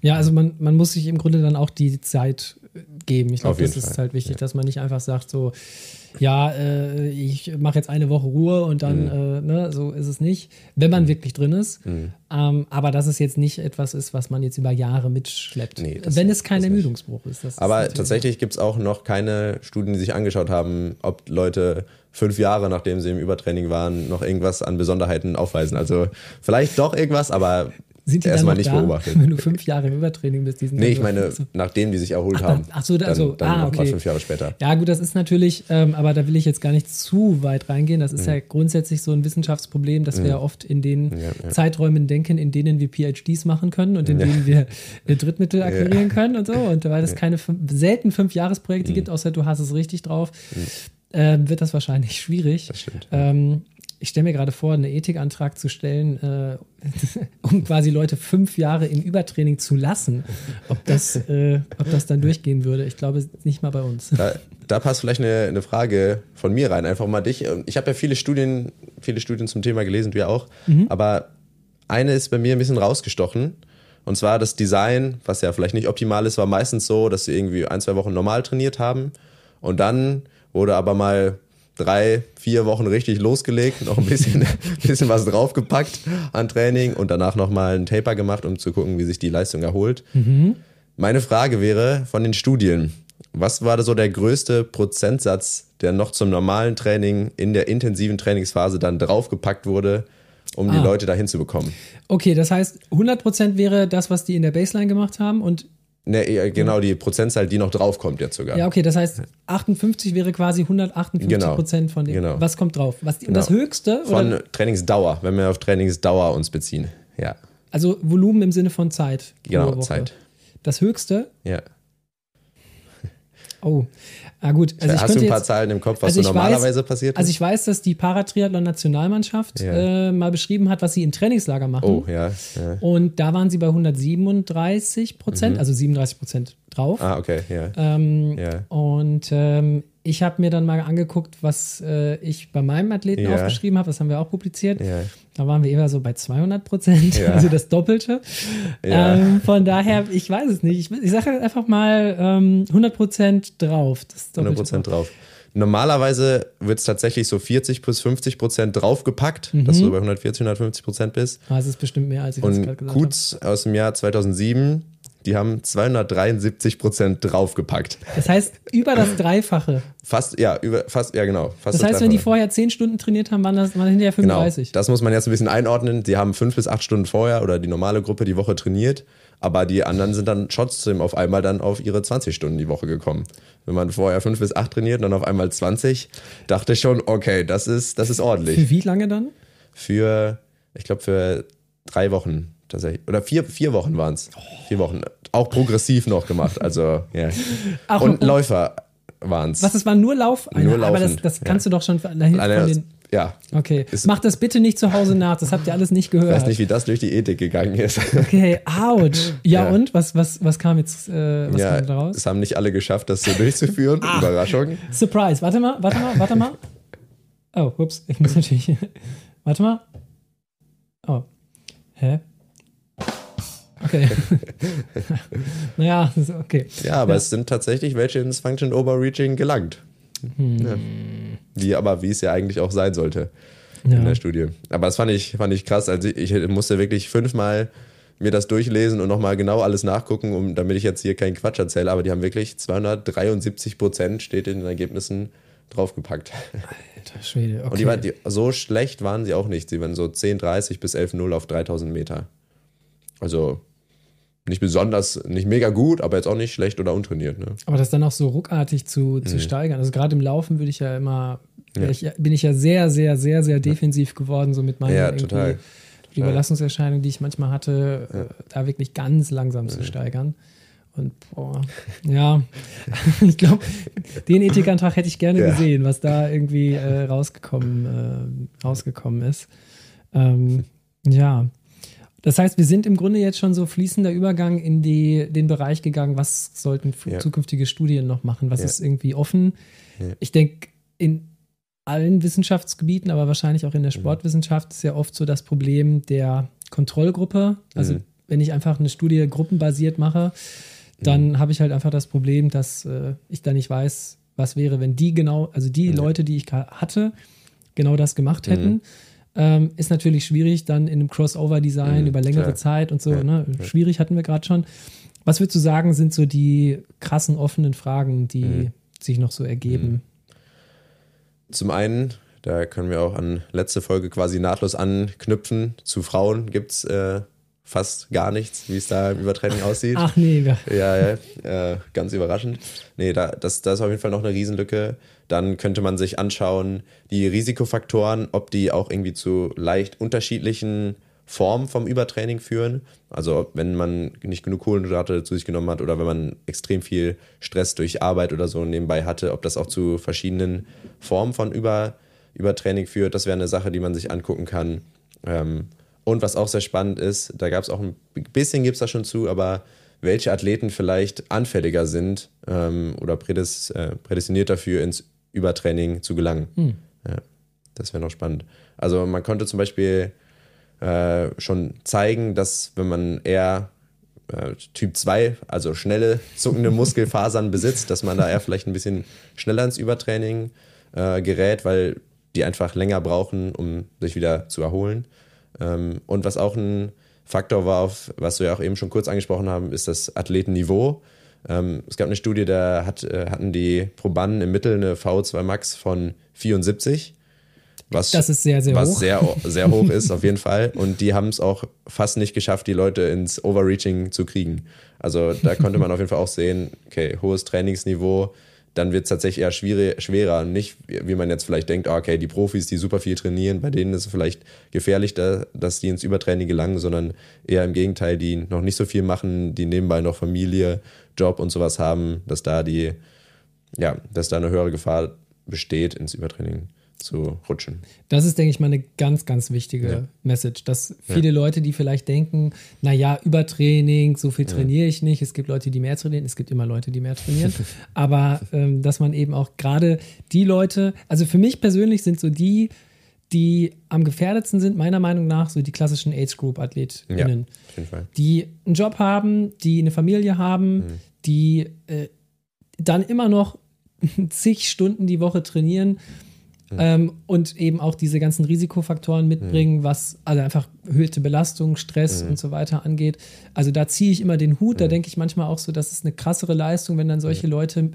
Ja, also man, man muss sich im Grunde dann auch die Zeit geben. Ich glaube, das ist Fall. halt wichtig, ja. dass man nicht einfach sagt, so, ja, äh, ich mache jetzt eine Woche Ruhe und dann, mhm. äh, ne, so ist es nicht, wenn man mhm. wirklich drin ist. Mhm. Ähm, aber dass es jetzt nicht etwas ist, was man jetzt über Jahre mitschleppt. Nee, wenn es kein Ermüdungsbruch ist. aber ist tatsächlich gibt es auch noch keine Studien, die sich angeschaut haben, ob Leute fünf Jahre, nachdem sie im Übertraining waren, noch irgendwas an Besonderheiten aufweisen. Also vielleicht doch irgendwas, aber sind die erstmal nicht da, beobachtet. Wenn du fünf Jahre im Übertraining bist, diesen Nee, ich meine, so. nachdem die sich erholt ach, haben. Ach so, dann, also, dann ah, okay. fünf Jahre später. Ja, gut, das ist natürlich, ähm, aber da will ich jetzt gar nicht zu weit reingehen. Das ist mhm. ja grundsätzlich so ein Wissenschaftsproblem, dass mhm. wir ja oft in den ja, ja. Zeiträumen denken, in denen wir PhDs machen können und in ja. denen wir Drittmittel akquirieren können und so. Und weil es keine selten fünf Jahresprojekte mhm. gibt, außer du hast es richtig drauf, äh, wird das wahrscheinlich schwierig. Das stimmt. Ähm, ich stelle mir gerade vor, einen Ethikantrag zu stellen, äh, um quasi Leute fünf Jahre im Übertraining zu lassen. Ob das, äh, ob das dann durchgehen würde, ich glaube nicht mal bei uns. Da, da passt vielleicht eine, eine, Frage von mir rein, einfach mal dich. Ich habe ja viele Studien, viele Studien zum Thema gelesen, du ja auch. Mhm. Aber eine ist bei mir ein bisschen rausgestochen. Und zwar das Design, was ja vielleicht nicht optimal ist, war meistens so, dass sie irgendwie ein, zwei Wochen normal trainiert haben. Und dann wurde aber mal drei, vier Wochen richtig losgelegt, noch ein bisschen, bisschen was draufgepackt an Training und danach nochmal einen Taper gemacht, um zu gucken, wie sich die Leistung erholt. Mhm. Meine Frage wäre von den Studien, was war so der größte Prozentsatz, der noch zum normalen Training in der intensiven Trainingsphase dann draufgepackt wurde, um ah. die Leute dahin zu bekommen? Okay, das heißt, 100% wäre das, was die in der Baseline gemacht haben und Ne, genau, die Prozentzahl, die noch draufkommt jetzt sogar. Ja, okay, das heißt, 58 wäre quasi 158 genau, Prozent von dem. Genau. Was kommt drauf? Was, genau. Das höchste? Von oder? Trainingsdauer, wenn wir auf Trainingsdauer uns beziehen. Ja. Also Volumen im Sinne von Zeit. Genau, Zeit. Das höchste? Ja. Oh, Ah, gut. Also Hast du ein paar jetzt, Zahlen im Kopf, was also so normalerweise weiß, passiert? Also ich weiß, dass die Paratriathlon-Nationalmannschaft ja. äh, mal beschrieben hat, was sie im Trainingslager machen. Oh, ja. ja. Und da waren sie bei 137 Prozent, mhm. also 37 Prozent drauf. Ah, okay, ja. Ähm, ja. Und ähm, ich habe mir dann mal angeguckt, was äh, ich bei meinem Athleten ja. aufgeschrieben habe. Das haben wir auch publiziert. Da waren wir eher so bei 200 Prozent, also das Doppelte. Ähm, von daher, ich weiß es nicht. Ich, ich sage einfach mal ähm, 100 Prozent drauf. 100 Prozent drauf. Normalerweise wird es tatsächlich so 40 bis 50 Prozent draufgepackt, mhm. dass du bei 140, 150 Prozent bist. Ah, das ist bestimmt mehr, als ich gerade gesagt habe. Kutz aus dem Jahr 2007 die haben 273 Prozent draufgepackt. Das heißt, über das Dreifache. Fast, ja, über, fast, ja, genau. das, das heißt, wenn die vorher 10 Stunden trainiert haben, waren das waren hinterher 35. Genau, das muss man jetzt ein bisschen einordnen. Die haben 5 bis 8 Stunden vorher oder die normale Gruppe die Woche trainiert, aber die anderen sind dann trotzdem auf einmal dann auf ihre 20 Stunden die Woche gekommen. Wenn man vorher 5 bis 8 trainiert und dann auf einmal 20, dachte ich schon, okay, das ist, das ist ordentlich. Für wie lange dann? Für, ich glaube, für drei Wochen tatsächlich. Oder vier, vier Wochen waren es. Vier Wochen. Auch progressiv noch gemacht. Also, ja. Ach, und, und Läufer waren es. Was, es war nur Lauf? Nur Laufen. Aber das, das kannst ja. du doch schon dahin von den ja. Okay. Macht das bitte nicht zu Hause nach, das habt ihr alles nicht gehört. Ich weiß nicht, wie das durch die Ethik gegangen ist. Okay, ouch. Ja, ja. und? Was, was, was kam jetzt äh, was ja, kam daraus? Es haben nicht alle geschafft, das so durchzuführen. ah. Überraschung. Surprise. Warte mal, warte mal, warte mal. Oh, ups, ich muss natürlich. warte mal. Oh, Hä? Okay. naja, okay. Ja, aber es sind tatsächlich welche ins Function Overreaching gelangt. Hm. Ja. Wie aber, wie es ja eigentlich auch sein sollte Ja. in der Studie. Aber das fand ich, fand ich krass. Also ich, ich musste wirklich fünfmal mir das durchlesen und nochmal genau alles nachgucken, um, damit ich jetzt hier keinen Quatsch erzähle. Aber die haben wirklich 273 Prozent, steht in den Ergebnissen, draufgepackt. Alter Schwede, okay. Und die waren, die, so schlecht waren sie auch nicht. Sie waren so 10,30 bis 11,0 auf 3000 Meter. Also nicht besonders, nicht mega gut, aber jetzt auch nicht schlecht oder untrainiert. Ne? Aber das dann auch so ruckartig zu, zu Mhm. steigern. Also gerade im Laufen würde ich ja immer, Ja. Ich, bin ich ja sehr, sehr, sehr, sehr defensiv geworden, so mit meinen Ja, total. Überlastungserscheinungen, die ich manchmal hatte, Ja. äh, da wirklich ganz langsam zu steigern. Und boah, ja, ich glaube, den Ethikantrag hätte ich gerne Ja. gesehen, was da irgendwie äh, rausgekommen, äh, rausgekommen ist. Ähm, ja. Das heißt, wir sind im Grunde jetzt schon so fließender Übergang in die, den Bereich gegangen, was sollten Ja. zukünftige Studien noch machen, was Ja. ist irgendwie offen. Ja. Ich denke, in allen Wissenschaftsgebieten, aber wahrscheinlich auch in Mhm. der Sportwissenschaft ist ja oft so das Problem der Kontrollgruppe. Also Mhm. wenn ich einfach eine Studie gruppenbasiert mache, dann Mhm. habe ich halt einfach das Problem, dass äh, ich da nicht weiß, was wäre, wenn die genau, also die Ja. Leute, die ich hatte, genau das gemacht hätten. Mhm. Ähm, ist natürlich schwierig dann in einem Crossover-Design Mhm, über längere klar. Zeit und so. Ja, Ne? ja. Schwierig hatten wir gerade schon. Was würdest du sagen, sind so die krassen offenen Fragen, die Mhm. sich noch so ergeben? Zum einen, da können wir auch an letzte Folge quasi nahtlos anknüpfen. Zu Frauen gibt es äh, fast gar nichts, wie es da im Übertraining aussieht. Ach nee, wir- Ja, ja äh, ganz überraschend. Nee, da, das, das ist auf jeden Fall noch eine Riesenlücke. Dann könnte man sich anschauen, die Risikofaktoren, ob die auch irgendwie zu leicht unterschiedlichen Formen vom Übertraining führen. Also ob- wenn man nicht genug Kohlenhydrate zu sich genommen hat oder wenn man extrem viel Stress durch Arbeit oder so nebenbei hatte, ob das auch zu verschiedenen Formen von Über, Übertraining führt. Das wäre eine Sache, die man sich angucken kann. Ähm, und was auch sehr spannend ist, da gab es auch ein bisschen, gibt es da schon zu, aber welche Athleten vielleicht anfälliger sind ähm, oder prädis, äh, prädestiniert dafür, ins Übertraining zu gelangen. Hm. Ja, das wäre noch spannend. Also man konnte zum Beispiel äh, schon zeigen, dass wenn man eher äh, Typ 2, also schnelle, zuckende Muskelfasern besitzt, dass man da eher vielleicht ein bisschen schneller ins Übertraining äh, gerät, weil die einfach länger brauchen, um sich wieder zu erholen. Ähm, und was auch ein Faktor war, auf, was wir ja auch eben schon kurz angesprochen haben, ist das Athletenniveau. Ähm, es gab eine Studie, da hat, äh, hatten die Probanden im Mittel eine VO2 Max von 74. Was, Das ist sehr, sehr was hoch. sehr, sehr hoch ist, auf jeden Fall. Und die haben es auch fast nicht geschafft, die Leute ins Overreaching zu kriegen. Also da konnte man auf jeden Fall auch sehen, okay, hohes Trainingsniveau, dann wird es tatsächlich eher schwierig, schwerer. Nicht, wie man jetzt vielleicht denkt, ah, okay, die Profis, die super viel trainieren, bei denen ist es vielleicht gefährlich, da, dass die ins Übertraining gelangen, sondern eher im Gegenteil, die noch nicht so viel machen, die nebenbei noch Familie, Job und sowas haben, dass da die, ja, dass da eine höhere Gefahr besteht, ins Übertraining zu rutschen. Das ist, denke ich mal, eine ganz, ganz wichtige Ja. Message, dass viele Leute, die vielleicht denken, naja, Übertraining, so viel trainiere ich nicht. Es gibt Leute, die mehr trainieren, es gibt immer Leute, die mehr trainieren. Aber ähm, dass man eben auch gerade die Leute, also für mich persönlich sind so die, die am gefährdetsten sind, meiner Meinung nach, so die klassischen Age-Group-AthletInnen. Ja, auf jeden Fall. die einen Job haben, die eine Familie haben, Mhm. die äh, dann immer noch zig Stunden die Woche trainieren Mhm. ähm, und eben auch diese ganzen Risikofaktoren mitbringen, was also einfach erhöhte Belastung, Stress Mhm. und so weiter angeht. Also da ziehe ich immer den Hut, da denke ich manchmal auch so, das ist eine krassere Leistung, wenn dann solche Leute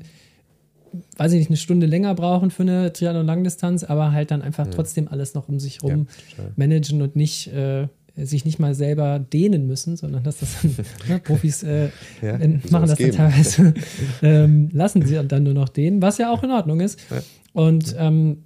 weiß ich nicht, eine Stunde länger brauchen für eine Triathlon-Langdistanz, aber halt dann einfach trotzdem alles noch um sich rum total. managen und nicht äh, sich nicht mal selber dehnen müssen, sondern dass das dann, ne, Profis äh, Ja, machen das dann teilweise, ähm, lassen sie dann nur noch dehnen, was ja auch in Ordnung ist. Ja. Und ähm,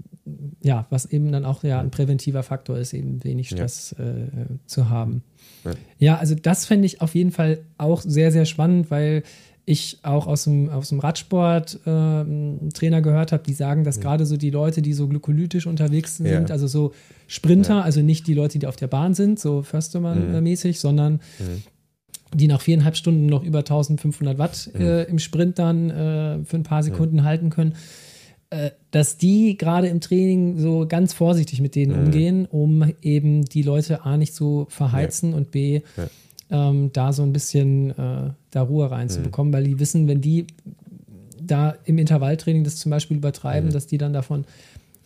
ja, was eben dann auch ja ein präventiver Faktor ist, eben wenig Stress äh, zu haben. Ja. Ja, also das fände ich auf jeden Fall auch sehr, sehr spannend, weil ich auch aus dem, aus dem Radsport äh, Trainer gehört habe, die sagen, dass gerade so die Leute, die so glykolytisch unterwegs sind, Ja. also so Sprinter, also nicht die Leute, die auf der Bahn sind, so Förstermann-mäßig, sondern die nach viereinhalb Stunden noch über 1500 Watt äh, im Sprint dann äh, für ein paar Sekunden halten können, äh, dass die gerade im Training so ganz vorsichtig mit denen Mhm. umgehen, um eben die Leute A nicht zu verheizen und B Ja. ähm, da so ein bisschen äh, da Ruhe reinzubekommen, weil die wissen, wenn die da im Intervalltraining das zum Beispiel übertreiben, Mhm. dass die dann davon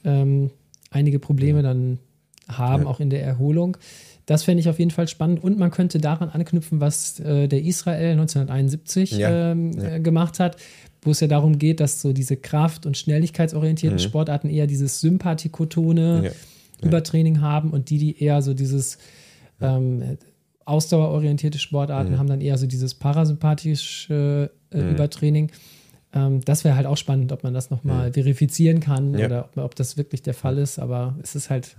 ähm, einige Probleme dann haben, Ja. auch in der Erholung. Das fände ich auf jeden Fall spannend und man könnte daran anknüpfen, was äh, der Israel 1971 Ja, ähm, ja. äh, gemacht hat, wo es ja darum geht, dass so diese Kraft- und schnelligkeitsorientierten Mhm. Sportarten eher dieses sympathikotone Ja. Übertraining haben und die, die eher so dieses ähm, ausdauerorientierte Sportarten Mhm. haben dann eher so dieses parasympathische äh, Mhm. Übertraining. Ähm, das wäre halt auch spannend, ob man das nochmal verifizieren kann Ja. oder ob, ob das wirklich der Fall ist. Aber es ist halt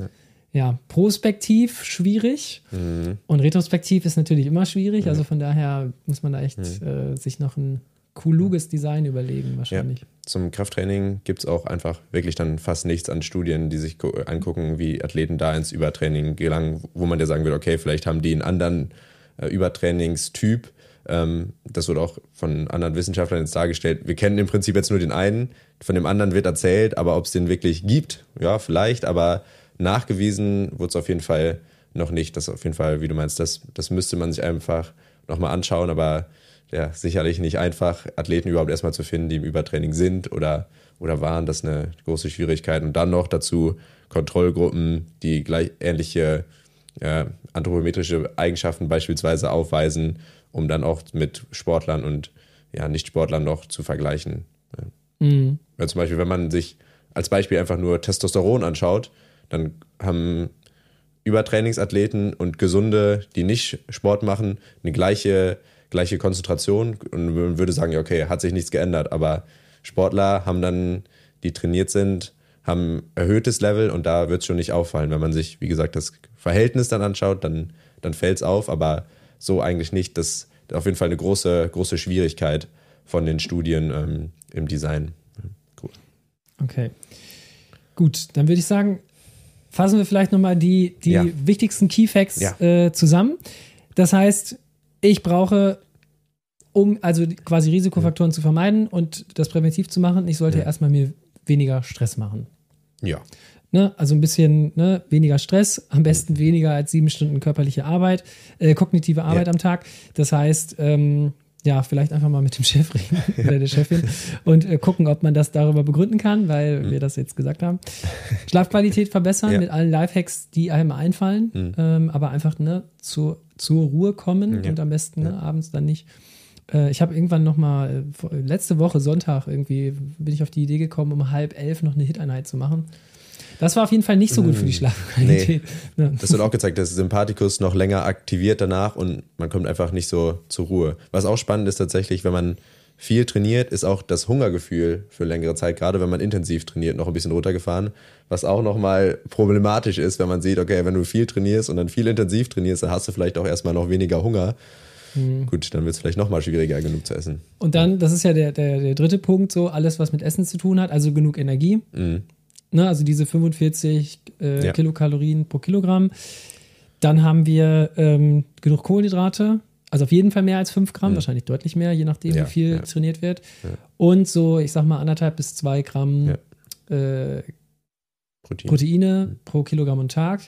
ja, prospektiv schwierig Mhm. und retrospektiv ist natürlich immer schwierig. Also von daher muss man da echt äh, sich noch ein kluges Design überlegen, wahrscheinlich. Zum Krafttraining gibt es auch einfach wirklich dann fast nichts an Studien, die sich gu- angucken, wie Athleten da ins Übertraining gelangen, wo man ja sagen würde, okay, vielleicht haben die einen anderen äh, Übertrainingstyp. Ähm, das wurde auch von anderen Wissenschaftlern jetzt dargestellt. Wir kennen im Prinzip jetzt nur den einen, von dem anderen wird erzählt, aber ob es den wirklich gibt, ja, vielleicht, aber nachgewiesen wurde es auf jeden Fall noch nicht. Das auf jeden Fall, wie du meinst, das, das müsste man sich einfach nochmal anschauen, aber ja, sicherlich nicht einfach, Athleten überhaupt erstmal zu finden, die im Übertraining sind oder, oder waren. Das ist eine große Schwierigkeit. Und dann noch dazu Kontrollgruppen, die gleich ähnliche äh, anthropometrische Eigenschaften beispielsweise aufweisen, um dann auch mit Sportlern und ja, Nicht-Sportlern noch zu vergleichen. Mhm. Ja, zum Beispiel, wenn man sich als Beispiel einfach nur Testosteron anschaut, dann haben Übertrainingsathleten und Gesunde, die nicht Sport machen, eine gleiche, gleiche Konzentration und man würde sagen, ja, okay, hat sich nichts geändert, aber Sportler haben dann, die trainiert sind, haben erhöhtes Level und da wird es schon nicht auffallen. Wenn man sich, wie gesagt, das Verhältnis dann anschaut, dann, dann fällt es auf, aber so eigentlich nicht. Das ist auf jeden Fall eine große, große Schwierigkeit von den Studien ähm, im Design. Cool. Okay. Gut, dann würde ich sagen, fassen wir vielleicht nochmal die, die Ja. wichtigsten Key Facts Ja. äh, zusammen. Das heißt, ich brauche, um also quasi Risikofaktoren zu vermeiden und das präventiv zu machen, ich sollte Ja. erstmal mir weniger Stress machen. Ja. Ne? Also ein bisschen ne? weniger Stress, am besten weniger als sieben Stunden körperliche Arbeit, äh, kognitive Arbeit Ja. am Tag. Das heißt, ähm, ja, vielleicht einfach mal mit dem Chef reden oder der Chefin und äh, gucken, ob man das darüber begründen kann, weil wir das jetzt gesagt haben. Schlafqualität verbessern Mhm. Ja. mit allen Lifehacks, die einem einfallen, Mhm. ähm, aber einfach ne, zu, zur Ruhe kommen Ja. und am besten ne, abends dann nicht. Äh, ich habe irgendwann noch mal, äh, letzte Woche Sonntag irgendwie, bin ich auf die Idee gekommen, um halb elf noch eine Hit-Einheit zu machen. Das war auf jeden Fall nicht so gut für die Schlafqualität. Ne? Das wird auch gezeigt, dass Sympathikus noch länger aktiviert danach und man kommt einfach nicht so zur Ruhe. Was auch spannend ist tatsächlich, wenn man viel trainiert, ist auch das Hungergefühl für längere Zeit, gerade wenn man intensiv trainiert, noch ein bisschen runtergefahren. Was auch nochmal problematisch ist, wenn man sieht, okay, wenn du viel trainierst und dann viel intensiv trainierst, dann hast du vielleicht auch erstmal noch weniger Hunger. Gut, dann wird es vielleicht nochmal schwieriger, genug zu essen. Und dann, das ist ja der, der, der dritte Punkt, so alles, was mit Essen zu tun hat, also genug Energie. Mhm. Ne, also diese 45 äh, Ja. Kilokalorien pro Kilogramm. Dann haben wir ähm, genug Kohlenhydrate, also auf jeden Fall mehr als 5 Gramm, Mhm. wahrscheinlich deutlich mehr, je nachdem, Ja, wie viel ja. trainiert wird. Ja. Und so, ich sag mal, anderthalb bis zwei Gramm äh, Protein. Proteine pro Kilogramm und Tag.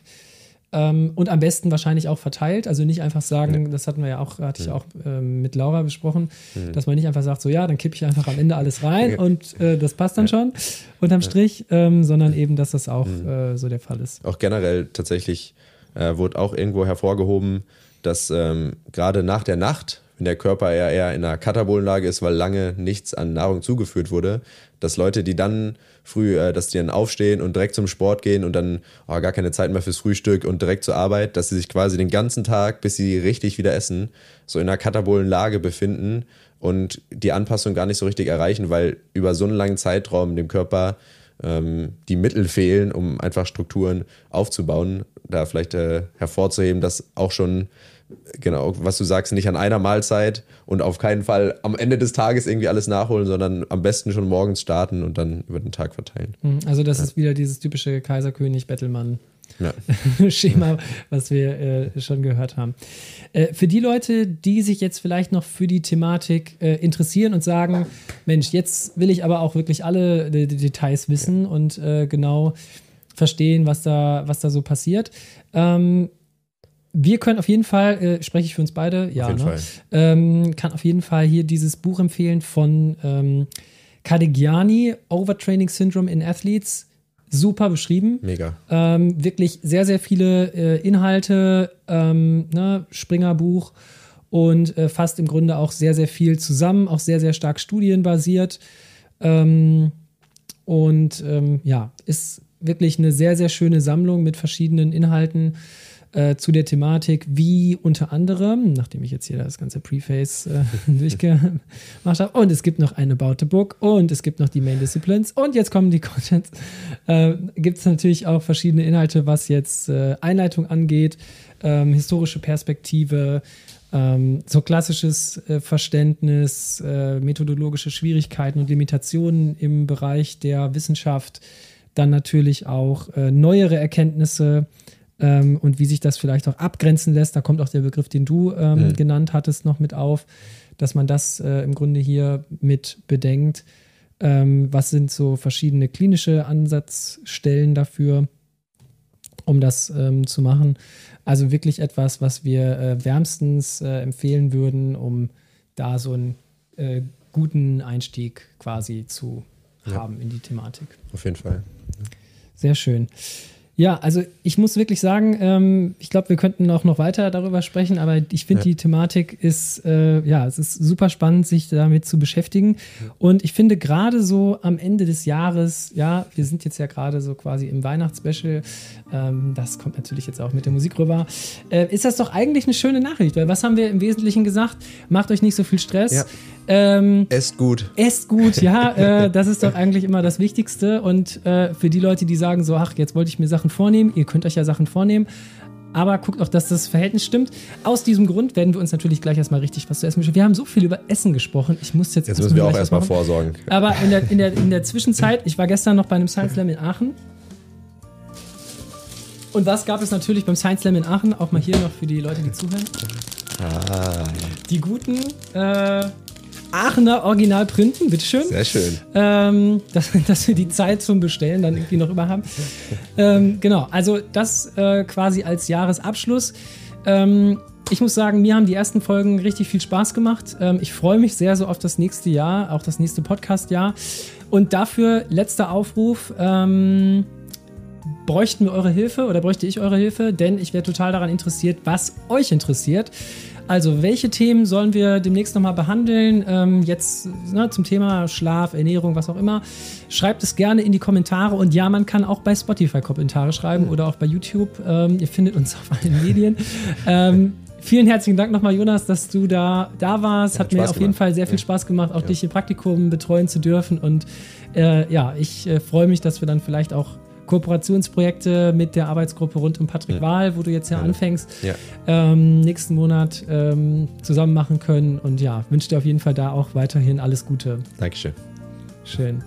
Ähm, und am besten wahrscheinlich auch verteilt. Also nicht einfach sagen, das hatten wir ja auch, hatte ich Ja. auch ähm, mit Laura besprochen, Mhm. dass man nicht einfach sagt, so ja, dann kippe ich einfach am Ende alles rein und äh, das passt dann schon unterm Strich, ähm, sondern eben, dass das auch Mhm. äh, so der Fall ist. Auch generell tatsächlich äh, wurde auch irgendwo hervorgehoben, dass ähm, gerade nach der Nacht, wenn der Körper eher, eher in einer Katabolenlage ist, weil lange nichts an Nahrung zugeführt wurde, dass Leute, die dann früh, äh, dass die dann aufstehen und direkt zum Sport gehen und dann oh, gar keine Zeit mehr fürs Frühstück und direkt zur Arbeit, dass sie sich quasi den ganzen Tag, bis sie richtig wieder essen, so in einer Katabolenlage befinden und die Anpassung gar nicht so richtig erreichen, weil über so einen langen Zeitraum dem Körper ähm, die Mittel fehlen, um einfach Strukturen aufzubauen. Da vielleicht äh, hervorzuheben, dass auch schon, genau, was du sagst, nicht an einer Mahlzeit und auf keinen Fall am Ende des Tages irgendwie alles nachholen, sondern am besten schon morgens starten und dann über den Tag verteilen. Mhm. Also das ist wieder dieses typische Kaiserkönig-Bettelmann. ja. Schema, was wir äh, schon gehört haben. Äh, für die Leute, die sich jetzt vielleicht noch für die Thematik äh, interessieren und sagen, Mensch, jetzt will ich aber auch wirklich alle die, die Details wissen und äh, genau verstehen, was da, was da so passiert. Ähm, wir können auf jeden Fall, äh, spreche ich für uns beide, ja, auf ne? ähm, kann auf jeden Fall hier dieses Buch empfehlen von ähm, Kadegiani, Overtraining Syndrome in Athletes. Super beschrieben. Mega. Ähm, wirklich sehr, sehr viele äh, Inhalte, ähm, ne, Springer-Buch und äh, fasst im Grunde auch sehr, sehr viel zusammen, auch sehr, sehr stark studienbasiert. Ähm, und ähm, ja, ist wirklich eine sehr, sehr schöne Sammlung mit verschiedenen Inhalten äh, zu der Thematik, wie unter anderem, nachdem ich jetzt hier das ganze Preface äh, durchgemacht habe, und es gibt noch ein About the Book und es gibt noch die Main Disciplines und jetzt kommen die Contents, äh, gibt es natürlich auch verschiedene Inhalte, was jetzt äh, Einleitung angeht, ähm, historische Perspektive, ähm, so klassisches äh, Verständnis, methodologische Schwierigkeiten und Limitationen im Bereich der Wissenschaft, dann natürlich auch neuere Erkenntnisse ähm, und wie sich das vielleicht auch abgrenzen lässt. Da kommt auch der Begriff, den du ähm, mhm. genannt hattest, noch mit auf, dass man das äh, im Grunde hier mit bedenkt. Ähm, was sind so verschiedene klinische Ansatzstellen dafür, um das ähm, zu machen? Also wirklich etwas, was wir äh, wärmstens äh, empfehlen würden, um da so einen äh, guten Einstieg quasi zu ja. haben in die Thematik. Auf jeden Fall. Sehr schön. Ja, also ich muss wirklich sagen, ähm, ich glaube, wir könnten auch noch weiter darüber sprechen, aber ich finde, ja. die Thematik ist, äh, ja, es ist super spannend, sich damit zu beschäftigen. Und ich finde gerade so am Ende des Jahres, ja, wir sind jetzt ja gerade so quasi im Weihnachtsspecial, ähm, das kommt natürlich jetzt auch mit der Musik rüber, äh, ist das doch eigentlich eine schöne Nachricht, weil was haben wir im Wesentlichen gesagt? Macht euch nicht so viel Stress. Ja. Ähm, esst gut. Esst gut, ja. Äh, das ist doch eigentlich immer das Wichtigste. Und äh, für die Leute, die sagen so, ach, jetzt wollte ich mir Sachen vornehmen, ihr könnt euch ja Sachen vornehmen. Aber guckt auch, dass das Verhältnis stimmt. Aus diesem Grund werden wir uns natürlich gleich erstmal richtig was zu essen mischen. Wir haben so viel über Essen gesprochen. Ich muss jetzt. Jetzt müssen wir auch erstmal vorsorgen. Aber in der, in, der, in der Zwischenzeit, ich war gestern noch bei einem Science Slam in Aachen. Und was gab es natürlich beim Science Slam in Aachen? Auch mal hier noch für die Leute, die zuhören. Ah. Die guten äh, Aachener Original printen, bitteschön. Sehr schön. Ähm, dass, dass, wir die Zeit zum Bestellen dann irgendwie noch über haben. ähm, genau, also das äh, quasi als Jahresabschluss. Ähm, ich muss sagen, mir haben die ersten Folgen richtig viel Spaß gemacht. Ähm, ich freue mich sehr so auf das nächste Jahr, auch das nächste Podcast-Jahr. Und dafür letzter Aufruf. Ähm, bräuchten wir eure Hilfe oder bräuchte ich eure Hilfe? Denn ich wäre total daran interessiert, was euch interessiert. Also, welche Themen sollen wir demnächst nochmal behandeln? Ähm, jetzt ne, zum Thema Schlaf, Ernährung, was auch immer. Schreibt es gerne in die Kommentare und ja, man kann auch bei Spotify Kommentare schreiben oder auch bei YouTube. Ähm, ihr findet uns auf allen Medien. ähm, vielen herzlichen Dank nochmal, Jonas, dass du da, da warst. Hat, hat mir auf jeden Fall sehr viel Spaß gemacht, auch ja. dich im Praktikum betreuen zu dürfen. Und äh, ja, ich äh, freue mich, dass wir dann vielleicht auch Kooperationsprojekte mit der Arbeitsgruppe rund um Patrick ja. Wahl, wo du jetzt ja, ja. anfängst, ja. Ähm, nächsten Monat ähm, zusammen machen können. Und ja, wünsche dir auf jeden Fall da auch weiterhin alles Gute. Dankeschön. Schön.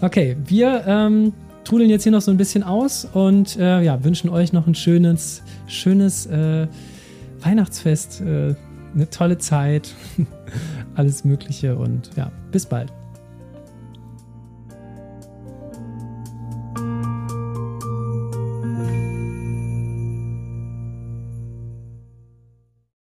Okay, wir ähm, trudeln jetzt hier noch so ein bisschen aus und äh, ja, wünschen euch noch ein schönes, schönes äh, Weihnachtsfest, äh, eine tolle Zeit, alles Mögliche und ja, bis bald.